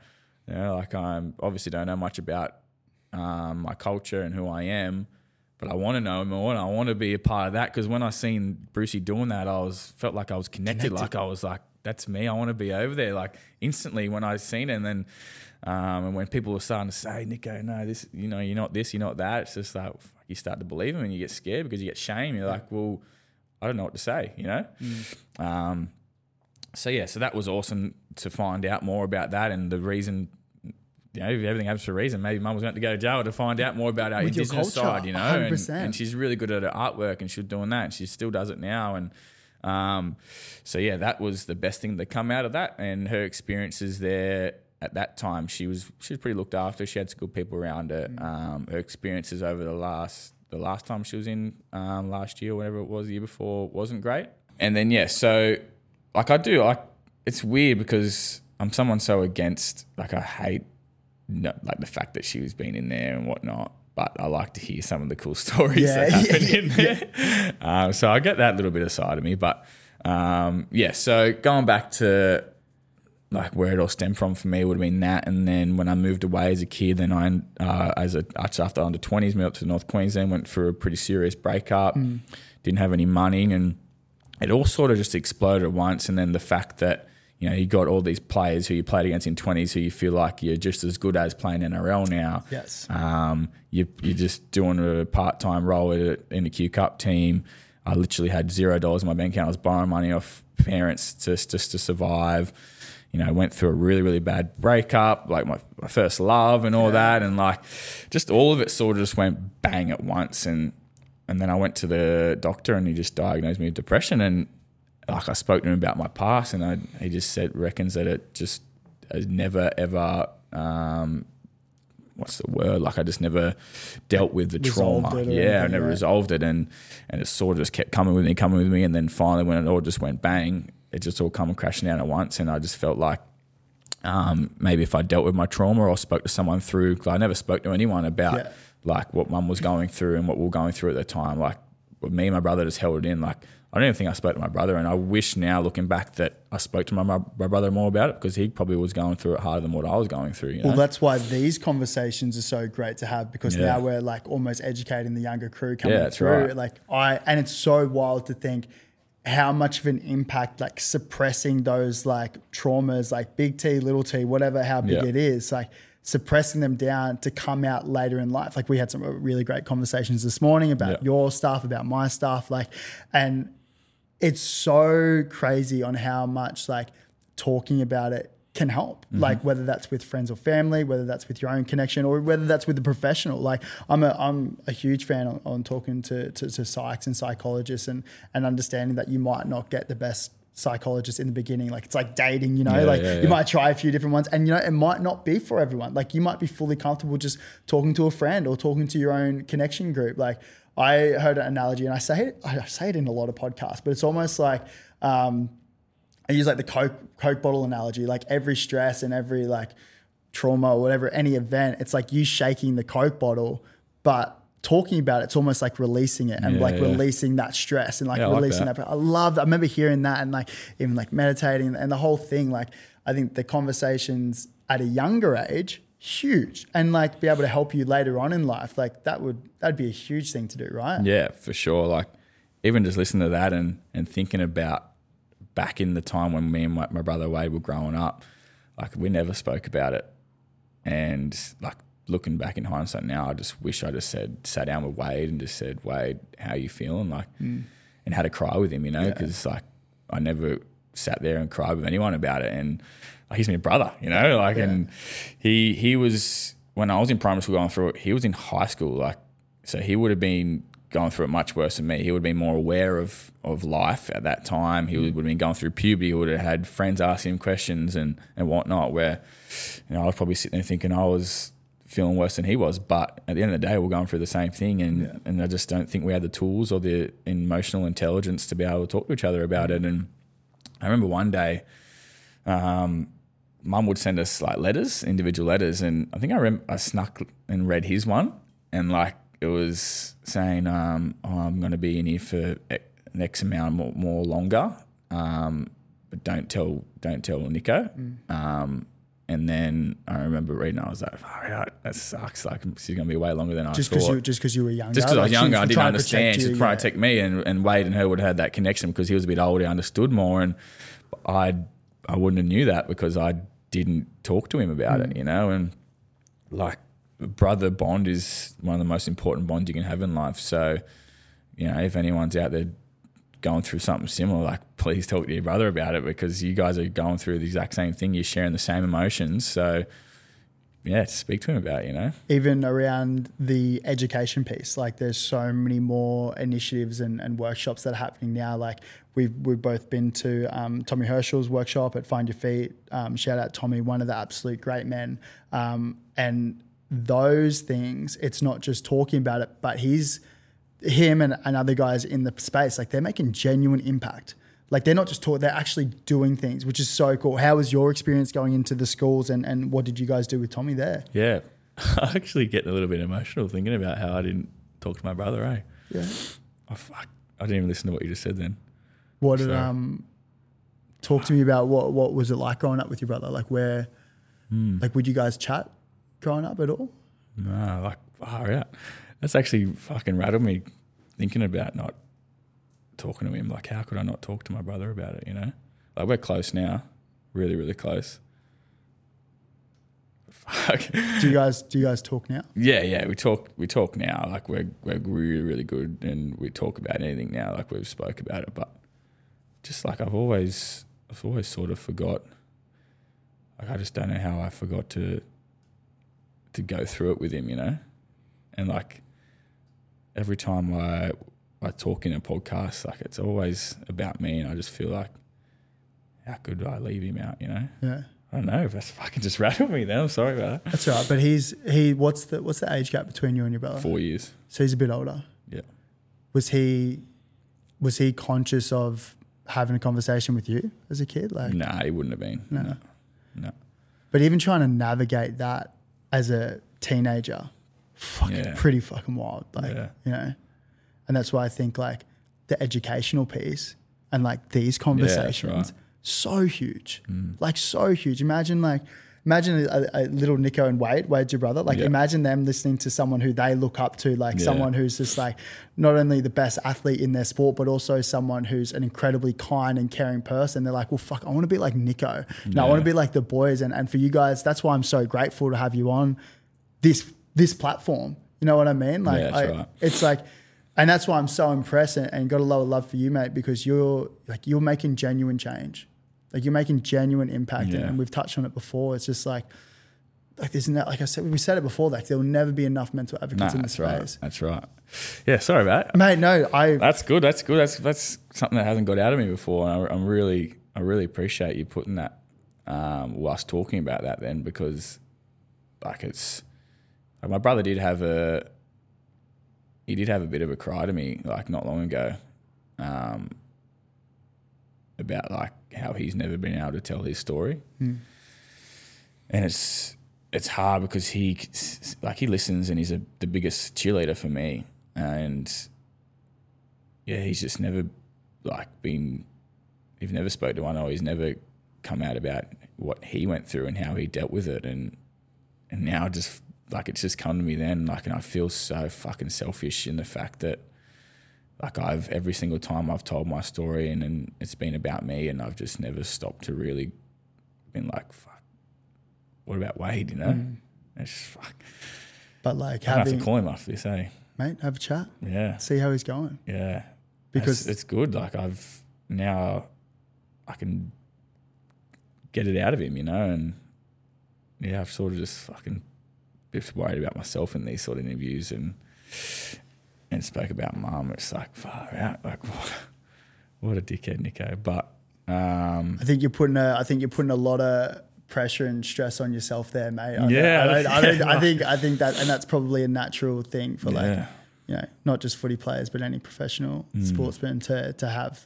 You know, like I'm obviously don't know much about um, my culture and who I am, but I want to know more and I want to be a part of that because when I seen Brucey doing that, I was felt like I was connected, Connected. like I was like that's me. I want to be over there. Like instantly when I seen it, and then um, and when people were starting to say, Nico, no, this, you know, you're not this, you're not that. It's just like you start to believe them, and you get scared because you get shame. You're like, well, I don't know what to say, you know. Mm. Um, so yeah, so that was awesome to find out more about that and the reason. You know, everything happens for a reason. Maybe mum was meant to go to jail to find out more about our With indigenous culture, side, you know. And, 100%. and she's really good at her artwork, and she's doing that, and she still does it now. And um, so yeah, that was the best thing to come out of that, and her experiences there at that time. She was she was pretty looked after. She had some good people around her. Um, her experiences over the last the last time she was in um, last year, whatever it was, the year before, wasn't great. And then yeah, so like I do I it's weird because I'm someone so against like I hate no, like the fact that she was being in there and whatnot. But I like to hear some of the cool stories Yeah, that happen yeah, in there. Um, so I get that little bit aside of me. But um, yeah, so going back to like where it all stemmed from for me would have been that. And then when I moved away as a kid, then I, uh, as a, after under 20s, moved up to North Queensland, went for a pretty serious breakup, didn't have any money. And it all sort of just exploded at once. And then the fact that, you know, you got all these players who you played against in 20s who you feel like you're just as good as playing NRL now. Yes. Um, you, you're just doing a part time role in the Q Cup team. I literally had zero dollars in my bank account. I was borrowing money off parents just, just to survive. You know, I went through a really, really bad breakup, like my, my first love and all that. And like just all of it sort of just went bang at once. And, and then I went to the doctor and he just diagnosed me with depression. And like I spoke to him about my past and I, he just said, reckons that it just has never, ever, um, what's the word? Like I just never dealt with the Resolved trauma. Yeah, I never yeah. resolved it, and and it sort of just kept coming with me, coming with me, and then finally when it all just went bang, it just all come crashing down at once, and I just felt like. Um, maybe if I dealt with my trauma or spoke to someone through, because I never spoke to anyone about Yeah. like what mum was going through and what we were going through at the time. Like me and my brother just held it in. Like I don't even think I spoke to my brother, and I wish now looking back that I spoke to my, my, my brother more about it because he probably was going through it harder than what I was going through. You know? Well, that's why these conversations are so great to have because Yeah. now we're like almost educating the younger crew coming Yeah, through. right. Like I, and it's so wild to think how much of an impact like suppressing those like traumas, like big T, little T, whatever, how big Yeah. it is, like suppressing them down to come out later in life. Like we had some uh, really great conversations this morning about Yeah. your stuff, about my stuff, like, and it's so crazy on how much like talking about it can help Mm-hmm. like whether that's with friends or family whether that's with your own connection or whether that's with a professional. Like i'm a i'm a huge fan on, on talking to, to to psychs and psychologists and and understanding that you might not get the best psychologist in the beginning. Like it's like dating you know? Yeah, like yeah, you might try a few different ones and you know it might not be for everyone. Like you might be fully comfortable just talking to a friend or talking to your own connection group. Like i heard an analogy and i say it i say it in a lot of podcasts but it's almost like um I use like the Coke Coke bottle analogy. Like every stress and every like trauma or whatever, any event, it's like you shaking the Coke bottle, but talking about it, it's almost like releasing it and Yeah, like yeah. releasing that stress and like Yeah, I like releasing that. that. I love. I remember hearing that and like even like meditating and the whole thing. Like I think the conversations at a younger age huge and like be able to help you later on in life like that would that'd be a huge thing to do right Yeah, for sure. Like even just listening to that and and thinking about back in the time when me and my, my brother Wade were growing up, like we never spoke about it. And like looking back in hindsight now, I just wish I just said sat down with Wade and just said, Wade, how you feeling? Like, mm. and had a cry with him, you know, because like I never sat there and cried with anyone about it. And like, he's my brother, you know, like, and he he was when I was in primary school going through it. He was in high school, like, so he would have been going through it much worse than me. He would have been more aware of of life at that time. He would have been going through puberty. He would have had friends asking him questions and and whatnot. Where you know I was probably sitting there thinking I was feeling worse than he was. But at the end of the day, we're going through the same thing, and and I just don't think we had the tools or the emotional intelligence to be able to talk to each other about it. And I remember one day, um, mum would send us like letters, individual letters, and I think I rem- I snuck and read his one, and like it was saying, um, oh, "I'm going to be in here for an X amount more, more longer, um, but don't tell don't tell Nico." Um, and then I remember reading, I was like, "All right, that sucks. Like she's going to be way longer than just I thought." you just because you were younger just because I was younger, I didn't trying to protect understand. She you, trying to protect me, and, and Wade and her would have had that connection because he was a bit older, understood more. And I I wouldn't have knew that because I didn't talk to him about Mm. it, you know, and like brother bond is one of the most important bonds you can have in life. So, you know, if anyone's out there going through something similar, like please talk to your brother about it because you guys are going through the exact same thing. You're sharing the same emotions. So, yeah, speak to him about you know? even around the education piece. Like there's so many more initiatives and, and workshops that are happening now. Like we've we've both been to um, Tommy Herschel's workshop at Find Your Feet. Um, shout out Tommy, one of the absolute great men. Um, and those things, it's not just talking about it, but he's him and, and other guys in the space, like they're making genuine impact. Like they're not just talking, they're actually doing things, which is so cool. How was your experience going into the schools and, and what did you guys do with Tommy there? Yeah. I actually get a little bit emotional thinking about how I didn't talk to my brother, eh? Yeah. Oh, fuck. I didn't even listen to what you just said then. What did So- um talk to me about what what was it like growing up with your brother? Like where Hmm. like would you guys chat growing up at all? No, like far out. That's actually fucking rattled me thinking about not talking to him. Like, how could I not talk to my brother about it? You know, like we're close now, really, really close. Fuck. Do you guys do you guys talk now? Yeah, yeah. We talk. We talk now. Like we're we're really, really good, and we talk about anything now. Like we've spoke about it, but just like I've always, I've always sort of forgot. Like I just don't know how I forgot to to go through it with him, you know, and like every time I I talk in a podcast, like it's always about me, and I just feel like how could I leave him out, you know? Yeah. I don't know. That's fucking just rattled me. Then I'm sorry about that. That's right. But he's he what's the what's the age gap between you and your brother? Four years. So he's a bit older. Yeah. Was he was he conscious of having a conversation with you as a kid? Like Nah, he wouldn't have been. No. No. No. but even trying to navigate that as a teenager, fucking Yeah. pretty fucking wild. Like Yeah. you know. And that's why I think like the educational piece and like these conversations right. so huge, Mm. like so huge. Imagine like imagine a, a little Nico and Wade, Wade's your brother. Like Yeah. imagine them listening to someone who they look up to, like Yeah. someone who's just like not only the best athlete in their sport, but also someone who's an incredibly kind and caring person. They're like, well, fuck, I want to be like Nico. No, I want to be like the boys. And and for you guys, that's why I'm so grateful to have you on this this platform. You know what I mean? Like Yeah, I, right. it's like and that's why I'm so impressed and, and got a lot of love for you, mate, because you're like you're making genuine change. Like you're making genuine impact. And, Yeah. and we've touched on it before. It's just like like there's no, like I said, we said it before, like there will never be enough mental Nah, advocates in that's this right. space. That's right. Yeah, sorry about that. Mate, no, I That's good. That's good. That's that's something that hasn't got out of me before, and I, I'm really, I really appreciate you putting that, um, us talking about that then, because, like, it's, like my brother did have a, he did have a bit of a cry to me like not long ago, um, about like how he's never been able to tell his story, Hmm. and it's it's hard because he like he listens and he's a, the biggest cheerleader for me, and yeah, he's just never like been. He's never spoke to one. Or he's never come out about what he went through and how he dealt with it, and and now just like it's just come to me then, like, and I feel so fucking selfish in the fact that like I've every single time I've told my story and, and it's been about me, and I've just never stopped to really been like, fuck, what about Wade? You know, it's just, fuck. but like I have having to call him after this, eh? mate, have a chat, Yeah. see how he's going. Yeah, Because- it's, it's good. Like I've now, I can get it out of him, you know, and yeah, I've sort of just fucking just worried about myself in these sort of interviews and and spoke about mum. It's like far out, like what, what a dickhead, Nico. But um, I think you're putting a I think you're putting a lot of pressure and stress on yourself there, mate. I Yeah, don't, I, don't, I, don't, I think I think that and that's probably a natural thing for like yeah, you know, not just footy players, but any professional Mm. sportsman to to have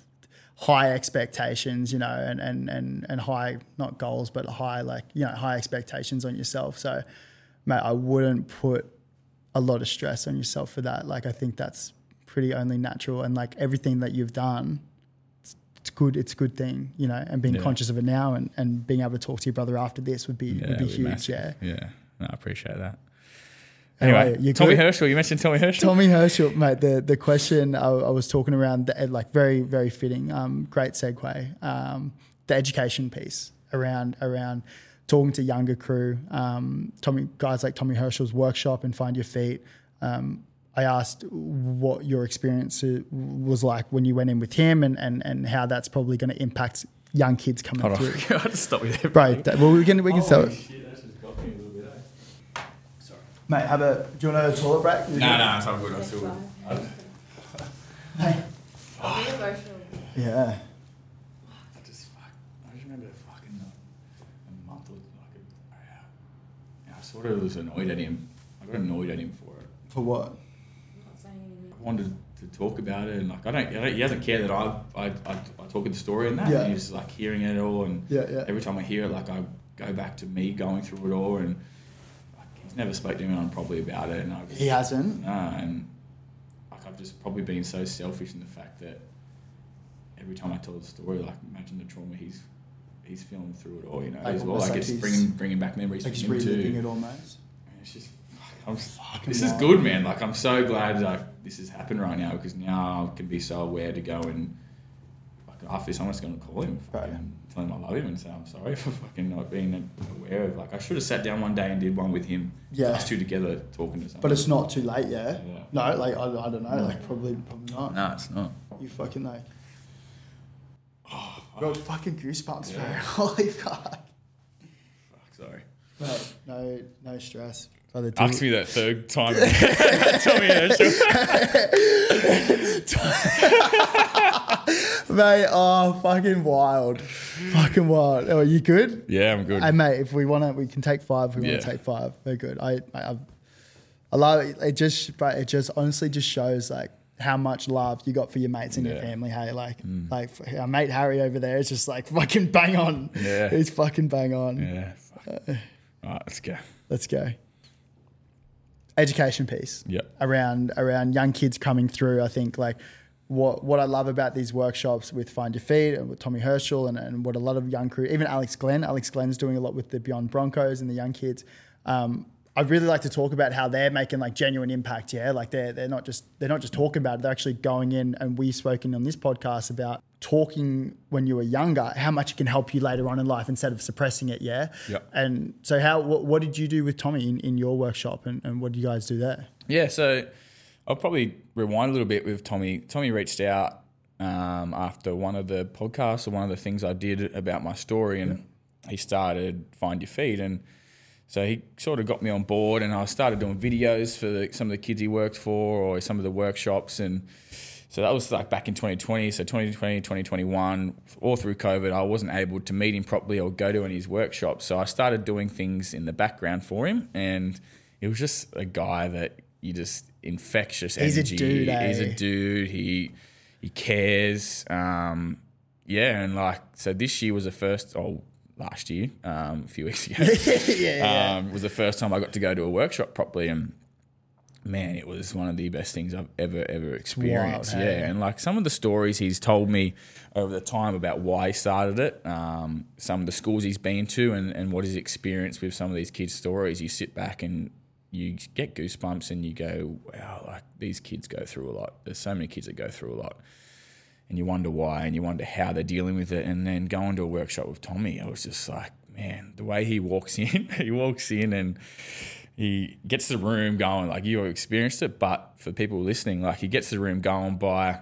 high expectations, you know, and and and and high not goals, but high like you know high expectations on yourself. So, mate, I wouldn't put a lot of stress on yourself for that. Like I think that's pretty only natural, and like everything that you've done. it's- It's good. It's a good thing, you know, and being Yeah. conscious of it now, and, and being able to talk to your brother after this would be yeah, would be huge. massive. Yeah. yeah. No, I appreciate that. Anyway, Anyway, Tommy good? Herschel. You mentioned Tommy Herschel. Tommy Herschel, mate. The the question I, I was talking around, the, like very very fitting. Um, great segue. Um, the education piece around around talking to younger crew, um, Tommy guys like Tommy Herschel's workshop and Find Your Feet. Um, I asked what your experience uh, was like when you went in with him, and and, and how that's probably going to impact young kids coming Hold on. through. I just stop you there. Right. that- well, we can we can Holy tell. shit, that's just got me a little bit, eh? Sorry. Mate, have a. Do you want a toilet break? No, no, it's all good. I'm still good. Hey. Be emotional. Yeah. I just fuck. I just remember fucking a, a month or like a, yeah, I sort of was annoyed at him. I got annoyed at him for it. For what? I'm not saying anything. I wanted to talk about it, and like I don't, I don't he doesn't care that I, I, I, I talk in the story and that. Yeah. And he's like hearing it all, and Yeah, yeah. every time I hear it, like I go back to me going through it all, and like, he's never spoke to anyone probably about it, and I He hasn't. Nah, and like I've just probably been so selfish in the fact that every time I tell the story, like imagine the trauma he's he's feeling through it all, you know, Like, as well. Like like it's bringing bringing back memories Like him reliving too. it almost. And It's just I'm, Fucking this is good, man. Like I'm so glad like this has happened right now because now I can be so aware to go and like after this I'm just gonna call him, Right. fucking tell him I love him and say I'm sorry for fucking not being aware of like I should have sat down one day and did one with him, Yeah. us two together talking to someone. But it's not too late, yeah. Yeah. No, like I, I don't know, like probably probably not. no, it's not. You fucking like. Oh, Got fucking goosebumps, Yeah. bro. Holy fuck. Fuck, sorry. Mate, no, no stress. Brother, Ask me that third time. Tell me mate, oh, fucking wild, fucking wild. Oh, you good? Yeah, I'm good. Hey, mate, if we want to, we can take five. We Yeah. want to take five. We're good. I, I, I've, I love it. It just, but it just honestly just shows like how much love you got for your mates and your Yeah. Mm. family. Hey, like, like our mate Harry over there is just like fucking bang on. Yeah. he's fucking bang on. yeah. All right, let's go. Let's go. Education piece. Yep. Around around young kids coming through. I think like what what I love about these workshops with Find Your Feet and with Tommy Herschel and, and what a lot of young crew, even Alex Glenn. Alex Glenn's doing a lot with the Beyond Broncos and the young kids. Um, I'd really like to talk about how they're making like genuine impact. Yeah, like they're they're not just they're not just talking about it. They're actually going in, and we've spoken on this podcast about talking when you were younger, how much it can help you later on in life instead of suppressing it. Yeah. Yep. And so, how what, what did you do with Tommy in, in your workshop, and, and what do you guys do there? Yeah, so I'll probably rewind a little bit with Tommy. Tommy reached out um, after one of the podcasts or one of the things I did about my story, and he started Find Your Feet. And so he sort of got me on board, and I started doing videos for the, some of the kids he worked for or some of the workshops. And so that was like back in 2020. So 2020, 2021, all through COVID, I wasn't able to meet him properly or go to any of his workshops. So I started doing things in the background for him. And it was just a guy that you just infectious He's a energy. dude, He's eh? a dude. He he cares. Um, yeah, and like so, this year was the first. Oh, last year, um, a few weeks ago, yeah, um, was the first time I got to go to a workshop properly, and man, it was one of the best things I've ever ever experienced. wild, hey? yeah, and like some of the stories he's told me over the time about why he started it, um, some of the schools he's been to, and and what his experience with some of these kids' stories. You sit back and you get goosebumps, and you go, wow, like these kids go through a lot. There's so many kids that go through a lot and you wonder why and you wonder how they're dealing with it. And then going to a workshop with Tommy, I was just like, man, the way he walks in, he walks in and he gets the room going, like you experienced it, but for people listening, like he gets the room going by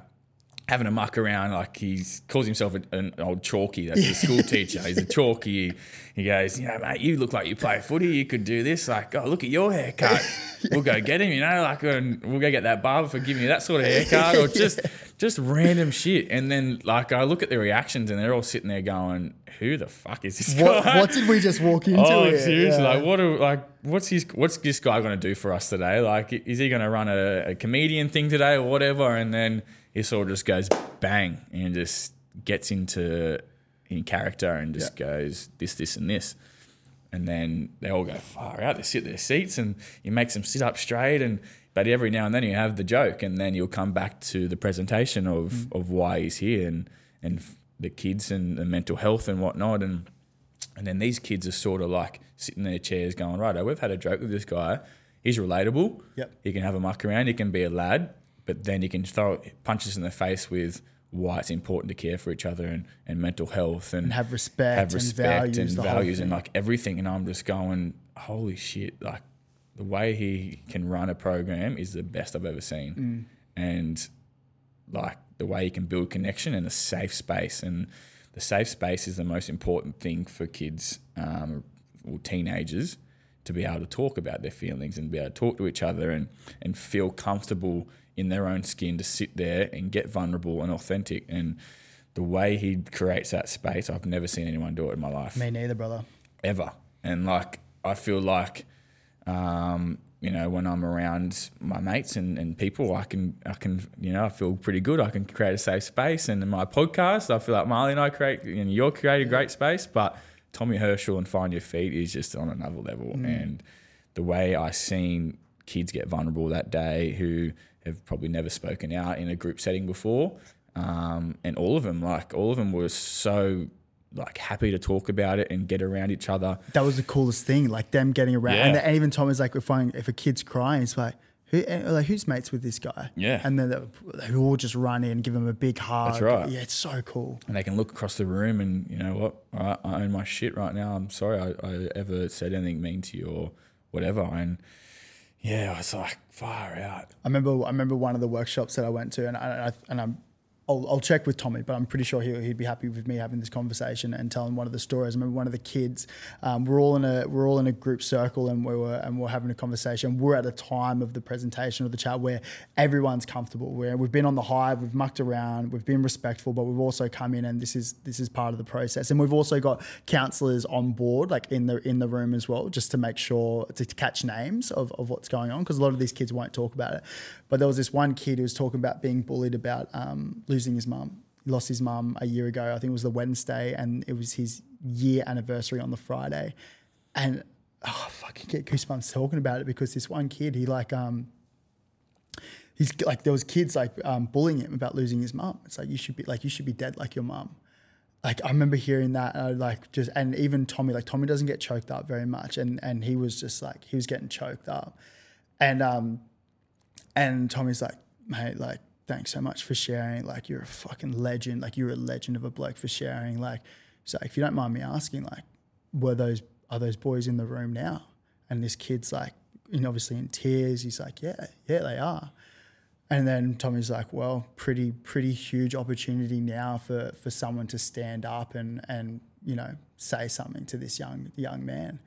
having a muck around, like he calls himself an old chalky. That's a school teacher. He's a chalky. He goes, you know, mate, you look like you play footy. You could do this. Like, oh, look at your haircut. We'll go get him. You know, like and we'll go get that barber for giving you that sort of haircut, or just just random shit. And then like I look at the reactions, and they're all sitting there going, "Who the fuck is this What, guy?" what did we just walk oh, into? Oh, here? seriously! Yeah. Like, what? Are, like, what's his? What's this guy going to do for us today? Like, is he going to run a, a comedian thing today or whatever? And then of just goes bang and just gets into in character and just goes this, this, and this. And then they all go far out. They sit their seats and he makes them sit up straight. And but every now and then you have the joke, and then you'll come back to the presentation of Mm. of why he's here and and the kids and the mental health and whatnot. And and then these kids are sort of like sitting in their chairs going, right, oh, we've had a joke with this guy. He's relatable. Yep. He can have a muck around. He can be a lad, but then you can throw punches in the face with why it's important to care for each other and, and mental health and, And have respect, have respect and values, and values and like everything. And I'm just going, holy shit! Like the way he can run a program is the best I've ever seen, Mm. and like the way he can build connection and a safe space. And the safe space is the most important thing for kids um, or teenagers to be able to talk about their feelings and be able to talk to each other and, and feel comfortable in their own skin to sit there and get vulnerable and authentic. And the way he creates that space, I've never seen anyone do it in my life Me neither, brother. ever. And like, I feel like, um, you know, when I'm around my mates and, and people, I can, I can, you know, I feel pretty good. I can create a safe space. And in my podcast, I feel like Marley and I create, and you're creating a great space. But Tommy Herschel and Find Your Feet is just on another level. And the way I seen kids get vulnerable that day who have probably never spoken out in a group setting before, um, and all of them, like all of them, were so like happy to talk about it and get around each other. That was the coolest thing, like them getting around. Yeah. And, and even Tom was like, if, I, if a kid's crying, it's like, who, like, who's mates with this guy? Yeah. And then they, they all just run in, give him a big hug. That's right. Yeah, it's so cool. and they can look across the room and you know what I, I own my shit right now i'm sorry I, I ever said anything mean to you or whatever and yeah i was like far out I remember I remember one of the workshops that I went to, and I, I and I'm. I'll, I'll check with Tommy, but I'm pretty sure he'll, he'd be happy with me having this conversation and telling one of the stories. I remember one of the kids. Um, we're all in a we're all in a group circle, and we were and we're having a conversation. We're at a time of the presentation or the chat where everyone's comfortable. Where we've been on the hive, we've mucked around, we've been respectful, but we've also come in and this is this is part of the process. And we've also got counselors on board, like in the in the room as well, just to make sure to catch names of, of what's going on because a lot of these kids won't talk about it. But there was this one kid who was talking about being bullied about um, losing his mum. He lost his mum a year ago. I think it was the Wednesday, and it was his year anniversary on the Friday. And oh, I fucking get goosebumps talking about it because this one kid, he like um, he's like there was kids like um, bullying him about losing his mum. It's like you should be like you should be dead like your mum. Like I remember hearing that, and I like just and even Tommy, like Tommy doesn't get choked up very much, and and he was just like he was getting choked up, and um, and Tommy's like, mate, like thanks so much for sharing. Like you're a fucking legend. Like you're a legend of a bloke for sharing. Like so, if you don't mind me asking, like were those are those boys in the room now? And this kid's like, you know, obviously in tears. He's like, yeah, yeah, they are. And then Tommy's like, well, pretty, pretty huge opportunity now for, for someone to stand up and, and, you know, say something to this young, young man.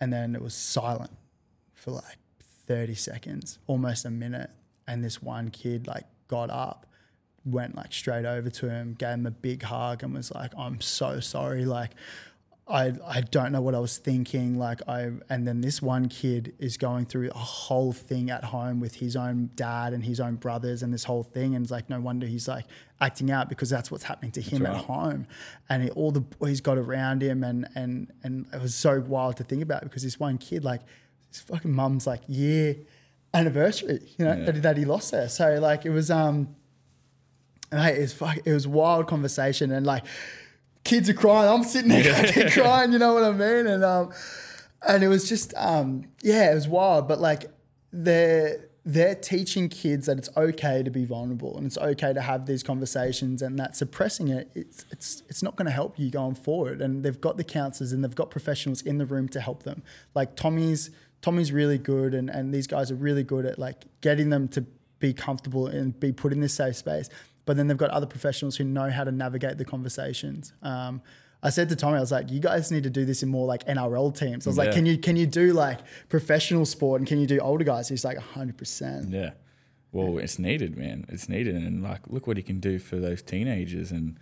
And then it was silent for like 30 seconds, almost a minute. And this one kid like got up, went like straight over to him, gave him a big hug and was like, I'm so sorry. Like, I, I don't know what I was thinking. Like I and then this one kid is going through a whole thing at home with his own dad and his own brothers and this whole thing. And it's like no wonder he's like acting out because that's what's happening to him right. at home. And he, all the boys got around him and and and it was so wild to think about because this one kid like his fucking mum's like year anniversary, you know, that, that he lost her. So like it was um mate, it was fuck, it was wild conversation and like kids are crying. I'm sitting there crying, you know what I mean? And um and it was just um yeah, it was wild. But like they're they're teaching kids that it's okay to be vulnerable and it's okay to have these conversations and that suppressing it it's it's it's not going to help you going forward and they've got the counselors and they've got professionals in the room to help them like Tommy's Tommy's really good and and these guys are really good at like getting them to be comfortable and be put in this safe space. But then they've got other professionals who know how to navigate the conversations. Um, I said to Tommy, I was like, "You guys need to do this in more like NRL teams." I was like, "Can you can you do like professional sport and can you do older guys?" He's like, "100 percent." yeah. Well it's needed man. It's needed. And like look what he can do for those teenagers. And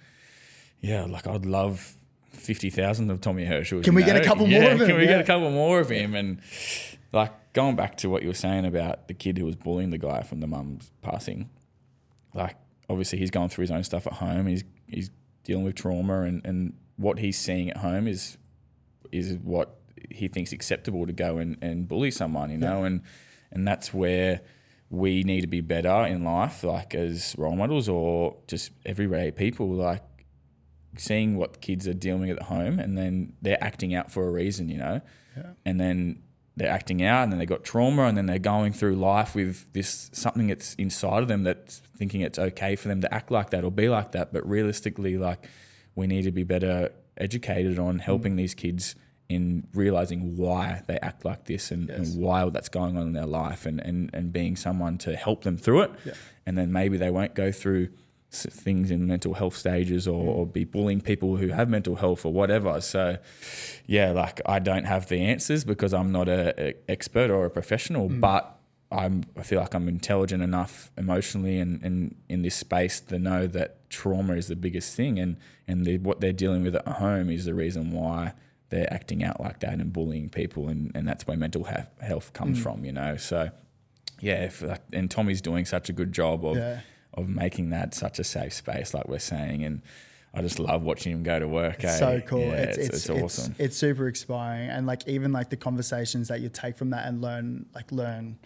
yeah like i'd love 50,000 of Tommy Herschel. Can we get a couple more of him? Can we Yeah. get a couple more of him? And like going back to what you were saying about the kid who was bullying the guy from the mum's passing, like obviously he's going through his own stuff at home. He's he's dealing with trauma, and, and what he's seeing at home is is what he thinks acceptable to go and, and bully someone, you know, and and that's where we need to be better in life, like as role models or just everyday people, like seeing what kids are dealing with at home, and then they're acting out for a reason, you know, and then they're acting out and then they got trauma and then they're going through life with this something that's inside of them that's thinking it's okay for them to act like that or be like that. But realistically like we need to be better educated on helping mm. these kids in realizing why they act like this and, Yes. and why that's going on in their life and, and, and being someone to help them through it. Yeah. and then maybe they won't go through things in mental health stages or, mm. or be bullying people who have mental health or whatever. So, yeah, like I don't have the answers because I'm not a, a expert or a professional, mm. but I'm I feel like I'm intelligent enough emotionally and, and in this space to know that trauma is the biggest thing. And and the, what they're dealing with at home is the reason why they're acting out like that and bullying people. And, and that's where mental health, comes mm. from you know? So yeah if, and Tommy's doing such a good job of Yeah. Of making that such a safe space, like we're saying. And I just love watching him go to work. It's eh? so cool. Yeah, it's, it's, it's, awesome. It's, super inspiring. And like even like the conversations that you take from that and learn like learn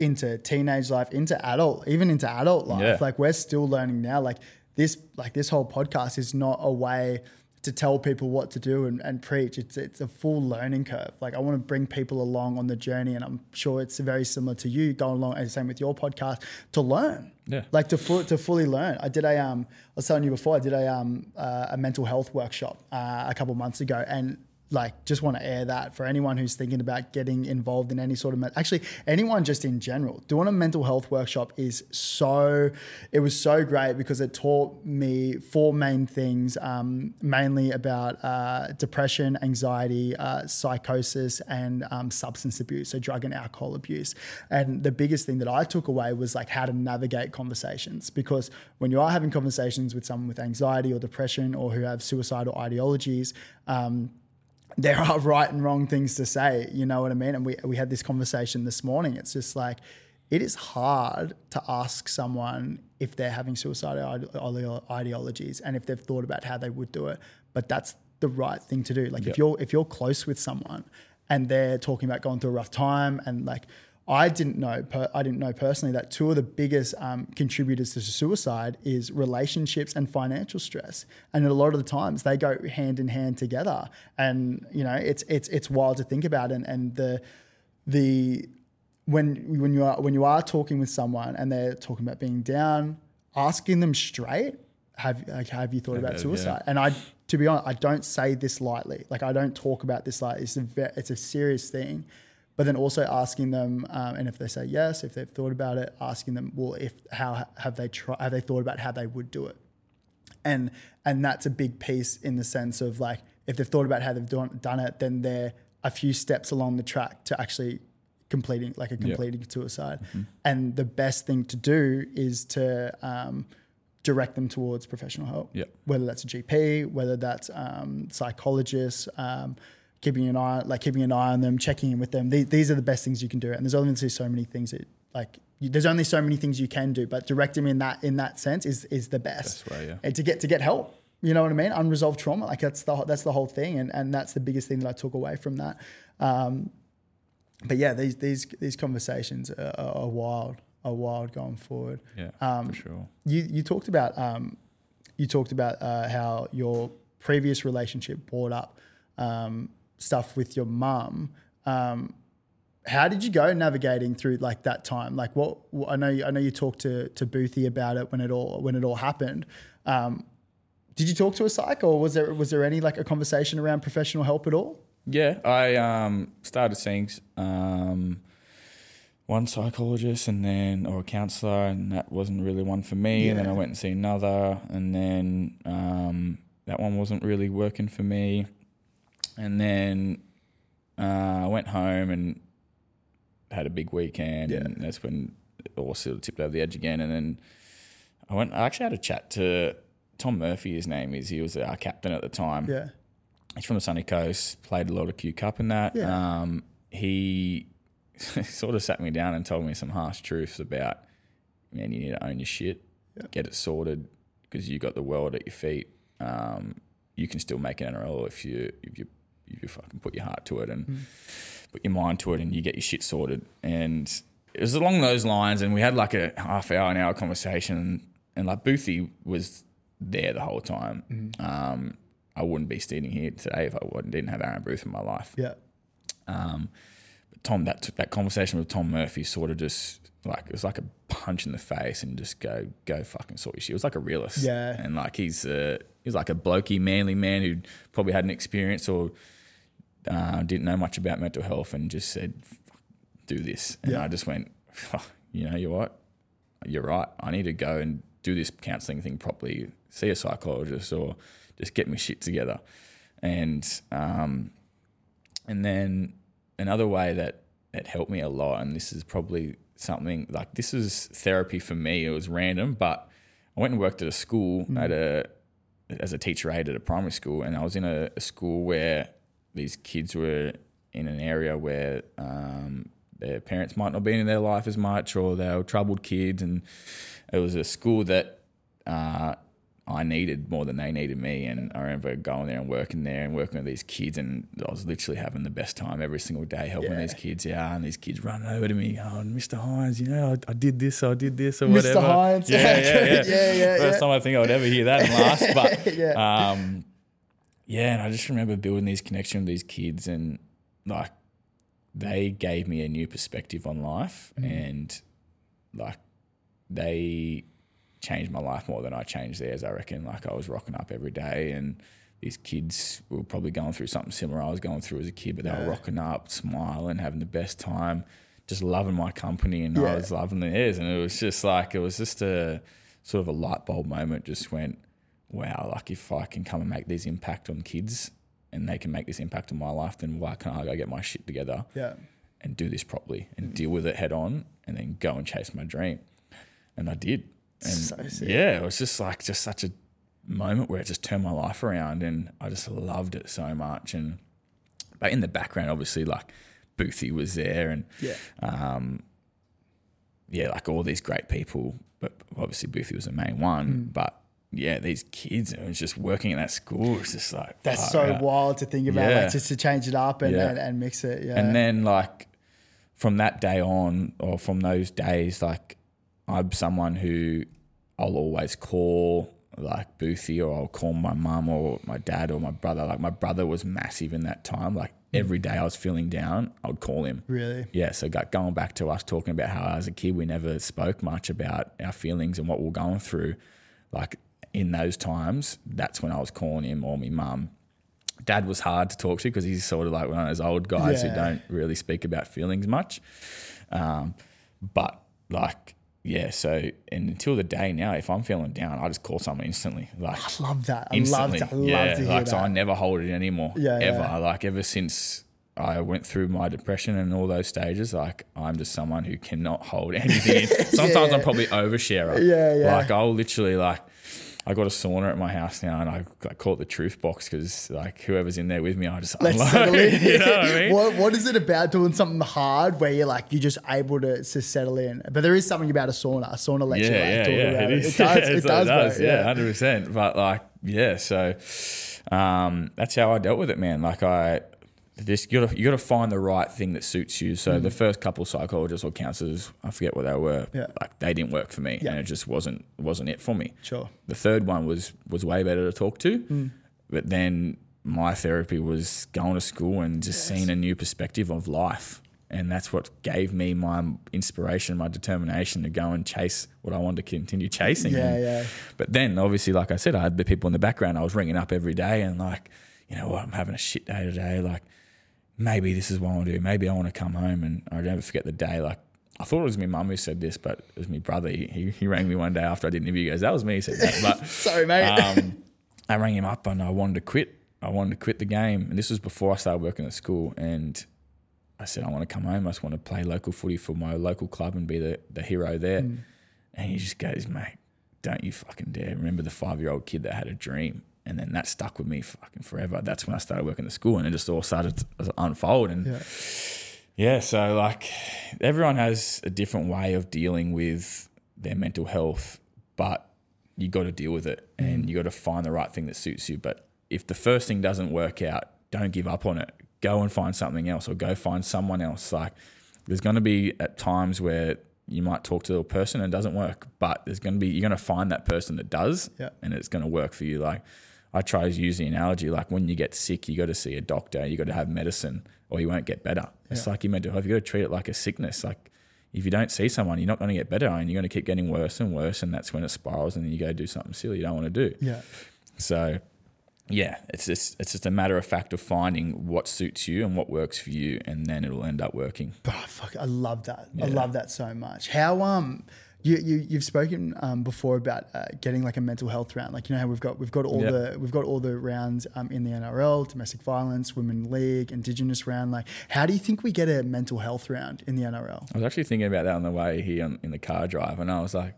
into teenage life, into adult, even into adult life. Yeah. Like we're still learning now. Like this like this whole podcast is not a way to tell people what to do and, and preach. It's it's a full learning curve. Like I want to bring people along on the journey and I'm sure it's very similar to you going along and same with your podcast to learn. Yeah. Like to fu- to fully learn. I did a um I was telling you before I did a um uh, a mental health workshop uh, a couple months ago and like just want to air that for anyone who's thinking about getting involved in any sort of actually anyone just in general. Doing a mental health workshop is so it was so great because it taught me four main things um, mainly about uh, depression anxiety uh, psychosis and um, substance abuse so drug and alcohol abuse. And the biggest thing that i took away was like how to navigate conversations because when you are having conversations with someone with anxiety or depression or who have suicidal ideologies um, there are right and wrong things to say. You know what I mean? And we, we had this conversation this morning. It's just like, it is hard to ask someone if they're having suicidal ide- ide- ideologies and if they've thought about how they would do it. But that's the right thing to do. Like Yeah. if you're if you're close with someone and they're talking about going through a rough time and like I didn't know per, I didn't know personally that two of the biggest um, contributors to suicide is relationships and financial stress, and a lot of the times they go hand in hand together. And you know, it's it's it's wild to think about, and and the the when when you are when you are talking with someone and they're talking about being down, asking them straight, have like, have you thought about yeah. suicide? And I, to be honest, I don't say this lightly. Like I don't talk about this lightly. It's a it's a serious thing. But then also asking them, um, and if they say yes, if they've thought about it, asking them, well, if how have they try, have they thought about how they would do it? and and that's a big piece in the sense of like if they've thought about how they've done, done it then they're a few steps along the track to actually completing like a completing suicide and the best thing to do is to um, direct them towards professional help Yep. whether that's a gp whether that's um, psychologists um, keeping an eye like keeping an eye on them checking in with them these, these are the best things you can do and there's obviously so many things that like you, there's only so many things you can do but direct them in that in that sense is is the best yeah. and to get to get help. You know what I mean? Unresolved trauma, like that's the that's the whole thing, and and that's the biggest thing that I took away from that. Um, but yeah, these these these conversations are, are, are wild, are wild going forward. Yeah, Um, for sure. You you talked about um, you talked about uh, how your previous relationship brought up um, stuff with your mum. Um, how did you go navigating through like that time? Like what I know, you, I know you talked to to Boothie about it when it all when it all happened. Um, did you talk to a psych, or was there was there any like a conversation around professional help at all? Yeah, I um, started seeing um, one psychologist and then or a counselor, and that wasn't really one for me. And then I went and see another, and then um, that one wasn't really working for me. And then uh, I went home and had a big weekend, Yeah. and that's when it all sort of tipped over the edge again. And then I went. I actually had a chat to Tom Murphy. His name is. He was our captain at the time Yeah, he's from the sunny coast, played a lot of Q Cup and that. Yeah. Um, he sort of sat me down and told me some harsh truths about, man, you need to own your shit, Yeah. get it sorted, because you got the world at your feet. Um, you can still make an NRL if you if you you fucking put your heart to it and Mm. put your mind to it and you get your shit sorted. And it was along those lines. And we had like a half hour, an hour conversation. And like Boothie was there the whole time. Mm. Um, I wouldn't be standing here today if I didn't have Aaron Booth in my life. yeah, Um, Tom that that conversation with Tom Murphy sort of just like it was like a punch in the face and just go go fucking sort your shit. It was like a realist. Yeah. And like he's uh, he's like a blokey, manly man who probably had an experience or uh, didn't know much about mental health and just said, "Do this." And Yeah. I just went, "Oh, you know, you're what? You're right. I need to go and do this counselling thing properly. See a psychologist or just get my shit together." And um, and then another way that it helped me a lot, and this is probably something like this is therapy for me. It was random, but I went and worked at a school at a as a teacher aide at a primary school, and I was in a, a school where these kids were in an area where um, their parents might not be in their life as much, or they were troubled kids, and it was a school that uh, I needed more than they needed me. And I remember going there and working there and working with these kids, and I was literally having the best time every single day helping Yeah. these kids out. And these kids running over to me, going, "Mr. Hynes, you know, I, I did this, I did this, or Mr. whatever." Mr. Hynes. yeah, yeah, yeah, Yeah, yeah, First yeah. time I think I would ever hear that and last, but Yeah. um, yeah, and I just remember building these connections with these kids, and like they gave me a new perspective on life, mm. and like they changed my life more than I changed theirs. I reckon. Like I was rocking up every day, and these kids were probably going through something similar I was going through as a kid, but they Yeah. were rocking up, smiling, having the best time, just loving my company, and Yeah. I was loving theirs, and it was just like it was just a sort of a light bulb moment. Just went, wow, like if I can come and make this impact on kids. And they can make this impact on my life, then why can't I go get my shit together? Yeah. and do this properly and deal with it head on and then go and chase my dream. And I did. And So sick. yeah, it was just like just such a moment where it just turned my life around and I just loved it so much. And but in the background, obviously like Boothie was there and Yeah. um yeah, like all these great people, but obviously Boothie was the main one. Mm. But yeah, these kids, and it was just working in that school. It's just like That's fuck, so yeah. wild to think about, Yeah. like just to change it up and, Yeah. and, and mix it. Yeah. And then like from that day on, or from those days, like I'm someone who I'll always call like Boothie, or I'll call my mum or my dad or my brother. Like my brother was massive in that time. Like every day I was feeling down, I would call him. really. Yeah, so go- going back to us talking about how as a kid we never spoke much about our feelings and what we we're going through, like in those times, that's when I was calling him or my mum. Dad was hard to talk to because he's sort of like one of those old guys Yeah. who don't really speak about feelings much. Um, but like, yeah, so and until the day now, if I'm feeling down, I just call someone instantly. Like I love that. I instantly. love to, I love yeah, to hear like that. so I never hold it anymore. Yeah, ever. yeah. Like ever since I went through my depression and all those stages, like I'm just someone who cannot hold anything. in. Sometimes I'm probably oversharer. Yeah, yeah. Like I'll literally like. I got a sauna at my house now, and I, I call it the truth box because like whoever's in there with me, I just Let's unload. settle in. you know what I mean? what, what is it about doing something hard where you're like you're just able to, to settle in? But there is something about a sauna. A sauna lets you like yeah, yeah, it it. is. It does. Yeah, it does, bro. yeah, hundred percent. But like, yeah, so um, that's how I dealt with it, man. Like I. This you got to you got to find the right thing that suits you. So the first couple of psychologists or counselors, I forget what they were. Mm. Yeah. Like they didn't work for me, Yeah. and it just wasn't wasn't it for me. Sure. The third one was was way better to talk to, Mm. but then my therapy was going to school and just seeing a new perspective of life, and that's what gave me my inspiration, my determination to go and chase what I wanted to continue chasing. Yeah, And- yeah. But then, obviously, like I said, I had the people in the background. I was ringing up every day and like, you know what, I'm having a shit day today. Like, maybe this is what I want to do. Maybe I want to come home and I never forget the day. Like, I thought it was my mum who said this, but it was my brother. He, he, he rang me one day after I did an interview. He goes, that was me. He said that. But Sorry, mate. um, I rang him up and I wanted to quit. I wanted to quit the game. And this was before I started working at school. And I said, I want to come home. I just want to play local footy for my local club and be the, the hero there. And he just goes, mate, don't you fucking dare. Remember the five year old kid that had a dream. And then that stuck with me fucking forever. That's when I started working at school and it just all started to unfold. And Yeah. yeah, so like everyone has a different way of dealing with their mental health, but you got to deal with it and mm. you got to find the right thing that suits you. But if the first thing doesn't work out, don't give up on it. Go and find something else or go find someone else. Like there's going to be at times where you might talk to a person and it doesn't work, but there's going to be, you're going to find that person that does Yeah. and it's going to work for you. Like I try to use the analogy like when you get sick, you got to see a doctor, you got to have medicine, or you won't get better. It's Yeah. like your mental health. You got to treat it like a sickness. Like if you don't see someone, you're not going to get better, and you're going to keep getting worse and worse, and that's when it spirals, and then you go do something silly you don't want to do. Yeah. So, yeah, it's just it's just a matter of fact of finding what suits you and what works for you, and then it'll end up working. Oh, fuck, I love that. I love that so much. How um you, you you've spoken um, before about uh, getting like a mental health round. Like you know how we've got we've got all Yeah. the we've got all the rounds um, in the NRL, domestic violence, women league, indigenous round. Like how do you think we get a mental health round in the NRL? I was actually thinking about that on the way here on, in the car drive, and I was like,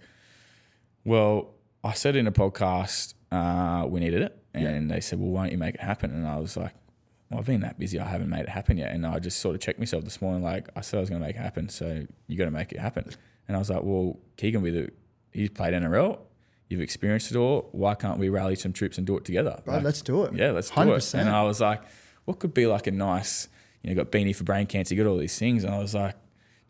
"Well, I said in a podcast uh, we needed it, and they said, well, why don't you make it happen?" And I was like, "Well, I've been that busy, I haven't made it happen yet." And I just sort of checked myself this morning, like I said I was going to make it happen, so you got to make it happen. And I was like, "Well, Keegan, with it, he's played NRL, you've experienced it all. Why can't we rally some troops and do it together?" Right, Like, let's do it. yeah, let's do 100%. it. And I was like, what could be like a nice, you know, got beanie for brain cancer, you got all these things. And I was like,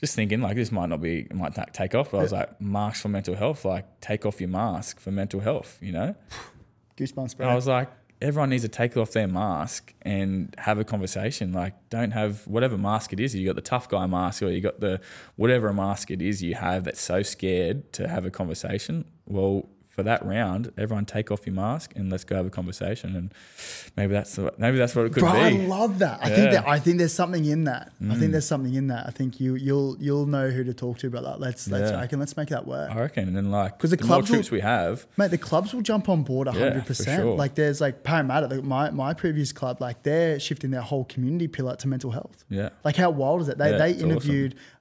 just thinking like this might not be, might not take off. But I was like, masks for mental health, like take off your mask for mental health, you know? Goosebumps, bro. And I was like, everyone needs to take off their mask and have a conversation. Like, don't have whatever mask it is. You got the tough guy mask, or you got the whatever mask it is you have that's so scared to have a conversation. Well, for that round, everyone take off your mask and let's go have a conversation. And maybe that's the, maybe that's what it could Bro, I love that. I think Yeah. Mm. that I think there's something in that. I think there's something in that. I think you you'll you'll know who to talk to, brother. Let's let's Yeah. I can let's make that work. I reckon. And then like 'Cause the the, more clubs will- we have, Mate, the clubs will jump on board Yeah, hundred for percent. sure. Like there's like Parramatta, like my, my previous club, like they're shifting their whole community pillar to mental health. yeah, Like how wild is it? They Yeah, they it's awesome.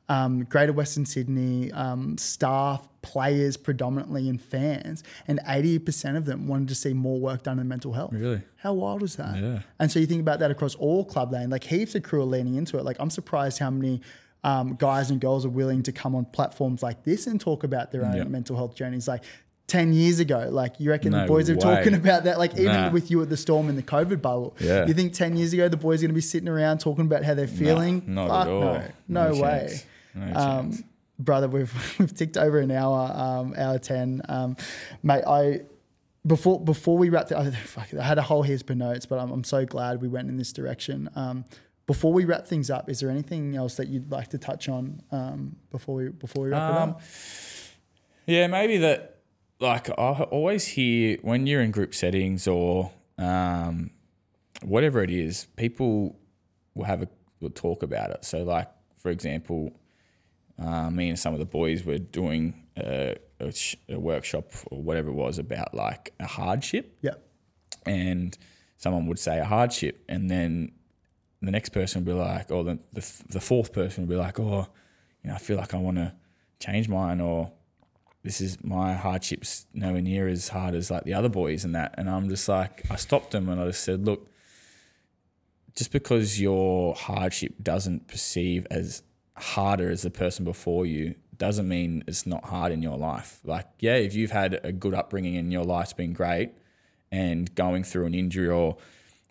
Um, Greater Western Sydney um, staff, players predominantly, and fans, and eighty percent of them wanted to see more work done in mental health. Really? How wild is that? Yeah. And so you think about that across all club lane, like heaps of crew are leaning into it. Like I'm surprised how many um, guys and girls are willing to come on platforms like this and talk about their own Yeah. mental health journeys. Like. 10 years ago, like you reckon the No boys are talking about that, like even Nah. with you at the storm in the COVID bubble. Yeah. You think 10 years ago the boys are going to be sitting around talking about how they're feeling? not Fuck at all. No, no, No way. chance. No um, brother, we've we've ticked over an hour, um, hour ten, um, mate. I before before we wrap, the, I, fuck, I had a whole heap of notes, but I'm, I'm so glad we went in this direction. Um, before we wrap things up, is there anything else that you'd like to touch on um, before we before we wrap it Um, up? Yeah, maybe that. Like I always hear when you're in group settings or um, whatever it is, people will have a will talk about it. So, like for example, uh, me and some of the boys were doing a, a, sh- a workshop or whatever it was about like a hardship, Yeah, and someone would say a hardship, and then the next person would be like, or the the, the fourth person would be like, oh, you know, I feel like I want to change mine, or this is my hardships nowhere near as hard as like the other boys and that, and I'm just like, I stopped them and I just said, look, just because your hardship doesn't perceive as harder as the person before you doesn't mean it's not hard in your life. Like, yeah, if you've had a good upbringing and your life's been great, and going through an injury or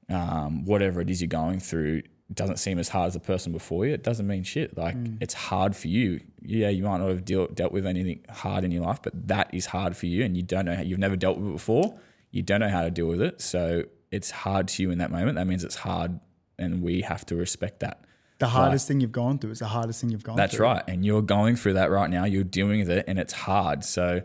um, whatever it is you're going through doesn't seem as hard as the person before you, it doesn't mean shit. Like it's hard for you. Yeah, you might not have deal, dealt with anything hard in your life, but that is hard for you, and you don't know how you've never dealt with it before. You don't know how to deal with it, so it's hard to you in that moment. That means it's hard, and we have to respect that. The hardest thing you've gone through is the hardest thing you've gone through. That's through. right. And you're going through that right now. You're dealing with it and it's hard. So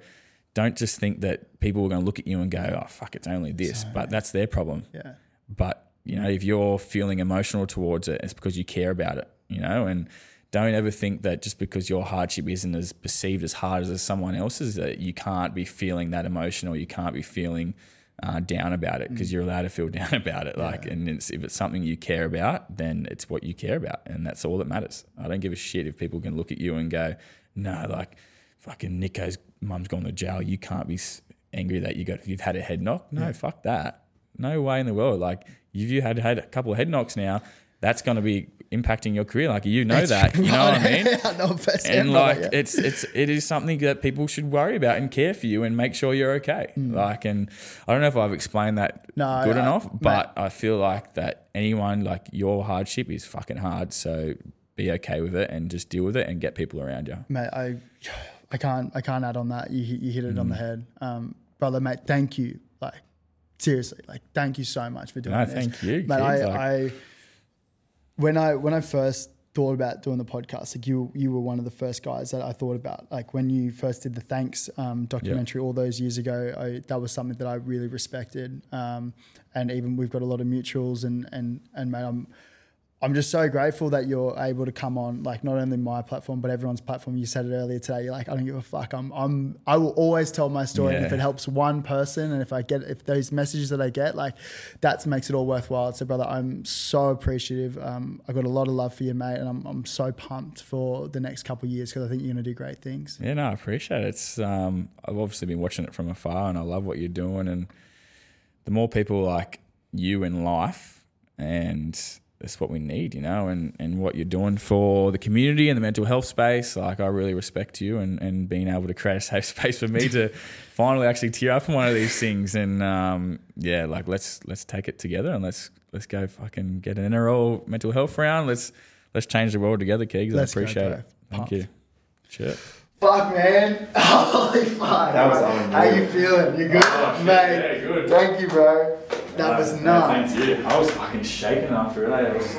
don't just think that people are going to look at you and go, oh, fuck, it's only this. But that's their problem. Yeah, But, you know, if you're feeling emotional towards it, it's because you care about it, you know? And don't ever think that just because your hardship isn't as perceived as hard as someone else's, that you can't be feeling that emotion or you can't be feeling uh, down about it because you're allowed to feel down about it. Like, and it's, if it's something you care about, then it's what you care about, and that's all that matters. I don't give a shit if people can look at you and go, "No, like, fucking Nico's mum's gone to jail. You can't be angry that you got if you've had a head knock. No, fuck that. No way in the world. Like, if you had had a couple of head knocks now, that's going to be impacting your career. Like, you know that. You know what I mean? I know and like yeah. it's it's it is something that people should worry about and care for you and make sure you're okay. Like, and I don't know if I've explained that. No, good enough, mate. but I feel like that anyone like your hardship is fucking hard. So be okay with it and just deal with it and get people around you. mate. I, I can't, I can't add on that. You, you hit it on Mm. the head, um, brother, mate. Thank you, like, seriously, like thank you so much for doing No, this. thank you, But I, like- I when I when I first thought about doing the podcast, like you you were one of the first guys that I thought about. Like when you first did the thanks um, documentary all those years ago, I, that was something that I really respected. Um, and even we've got a lot of mutuals and and and mate, I'm I'm just so grateful that you're able to come on, like not only my platform but everyone's platform. You said it earlier today. You're like, I don't give a fuck. I'm, I'm, I will always tell my story. And if it helps one person, and if I get, if those messages that I get, like that makes it all worthwhile. So, brother, I'm so appreciative. Um, I got a lot of love for you, mate, and I'm, I'm so pumped for the next couple of years because I think you're gonna do great things. Yeah, no, I appreciate it. It's um, I've obviously been watching it from afar, and I love what you're doing. And the more people like you in life, and that's what we need, you know, and and what you're doing for the community and the mental health space. Like, I really respect you, and and being able to create a safe space for me to finally actually tear up on one of these things. And um, yeah, like let's let's take it together and let's let's go fucking get an NRL mental health round. Let's let's change the world together, Keegs. I Let's go, appreciate bro. it. Thank Pumped. you. Sure. Fuck, man. Holy fuck. That was How you feeling? You good, Oh, mate? good. Thank you, bro. That was nuts. Thank you. I was fucking shaking after it. eh? I was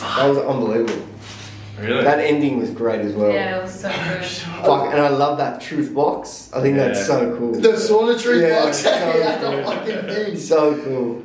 That was unbelievable. really. That ending was great as well. Yeah, it was so good. Fuck, and I love that truth box. I think Yeah. that's so cool. The sauna tree Yeah, box. so yeah, the fucking thing. So cool.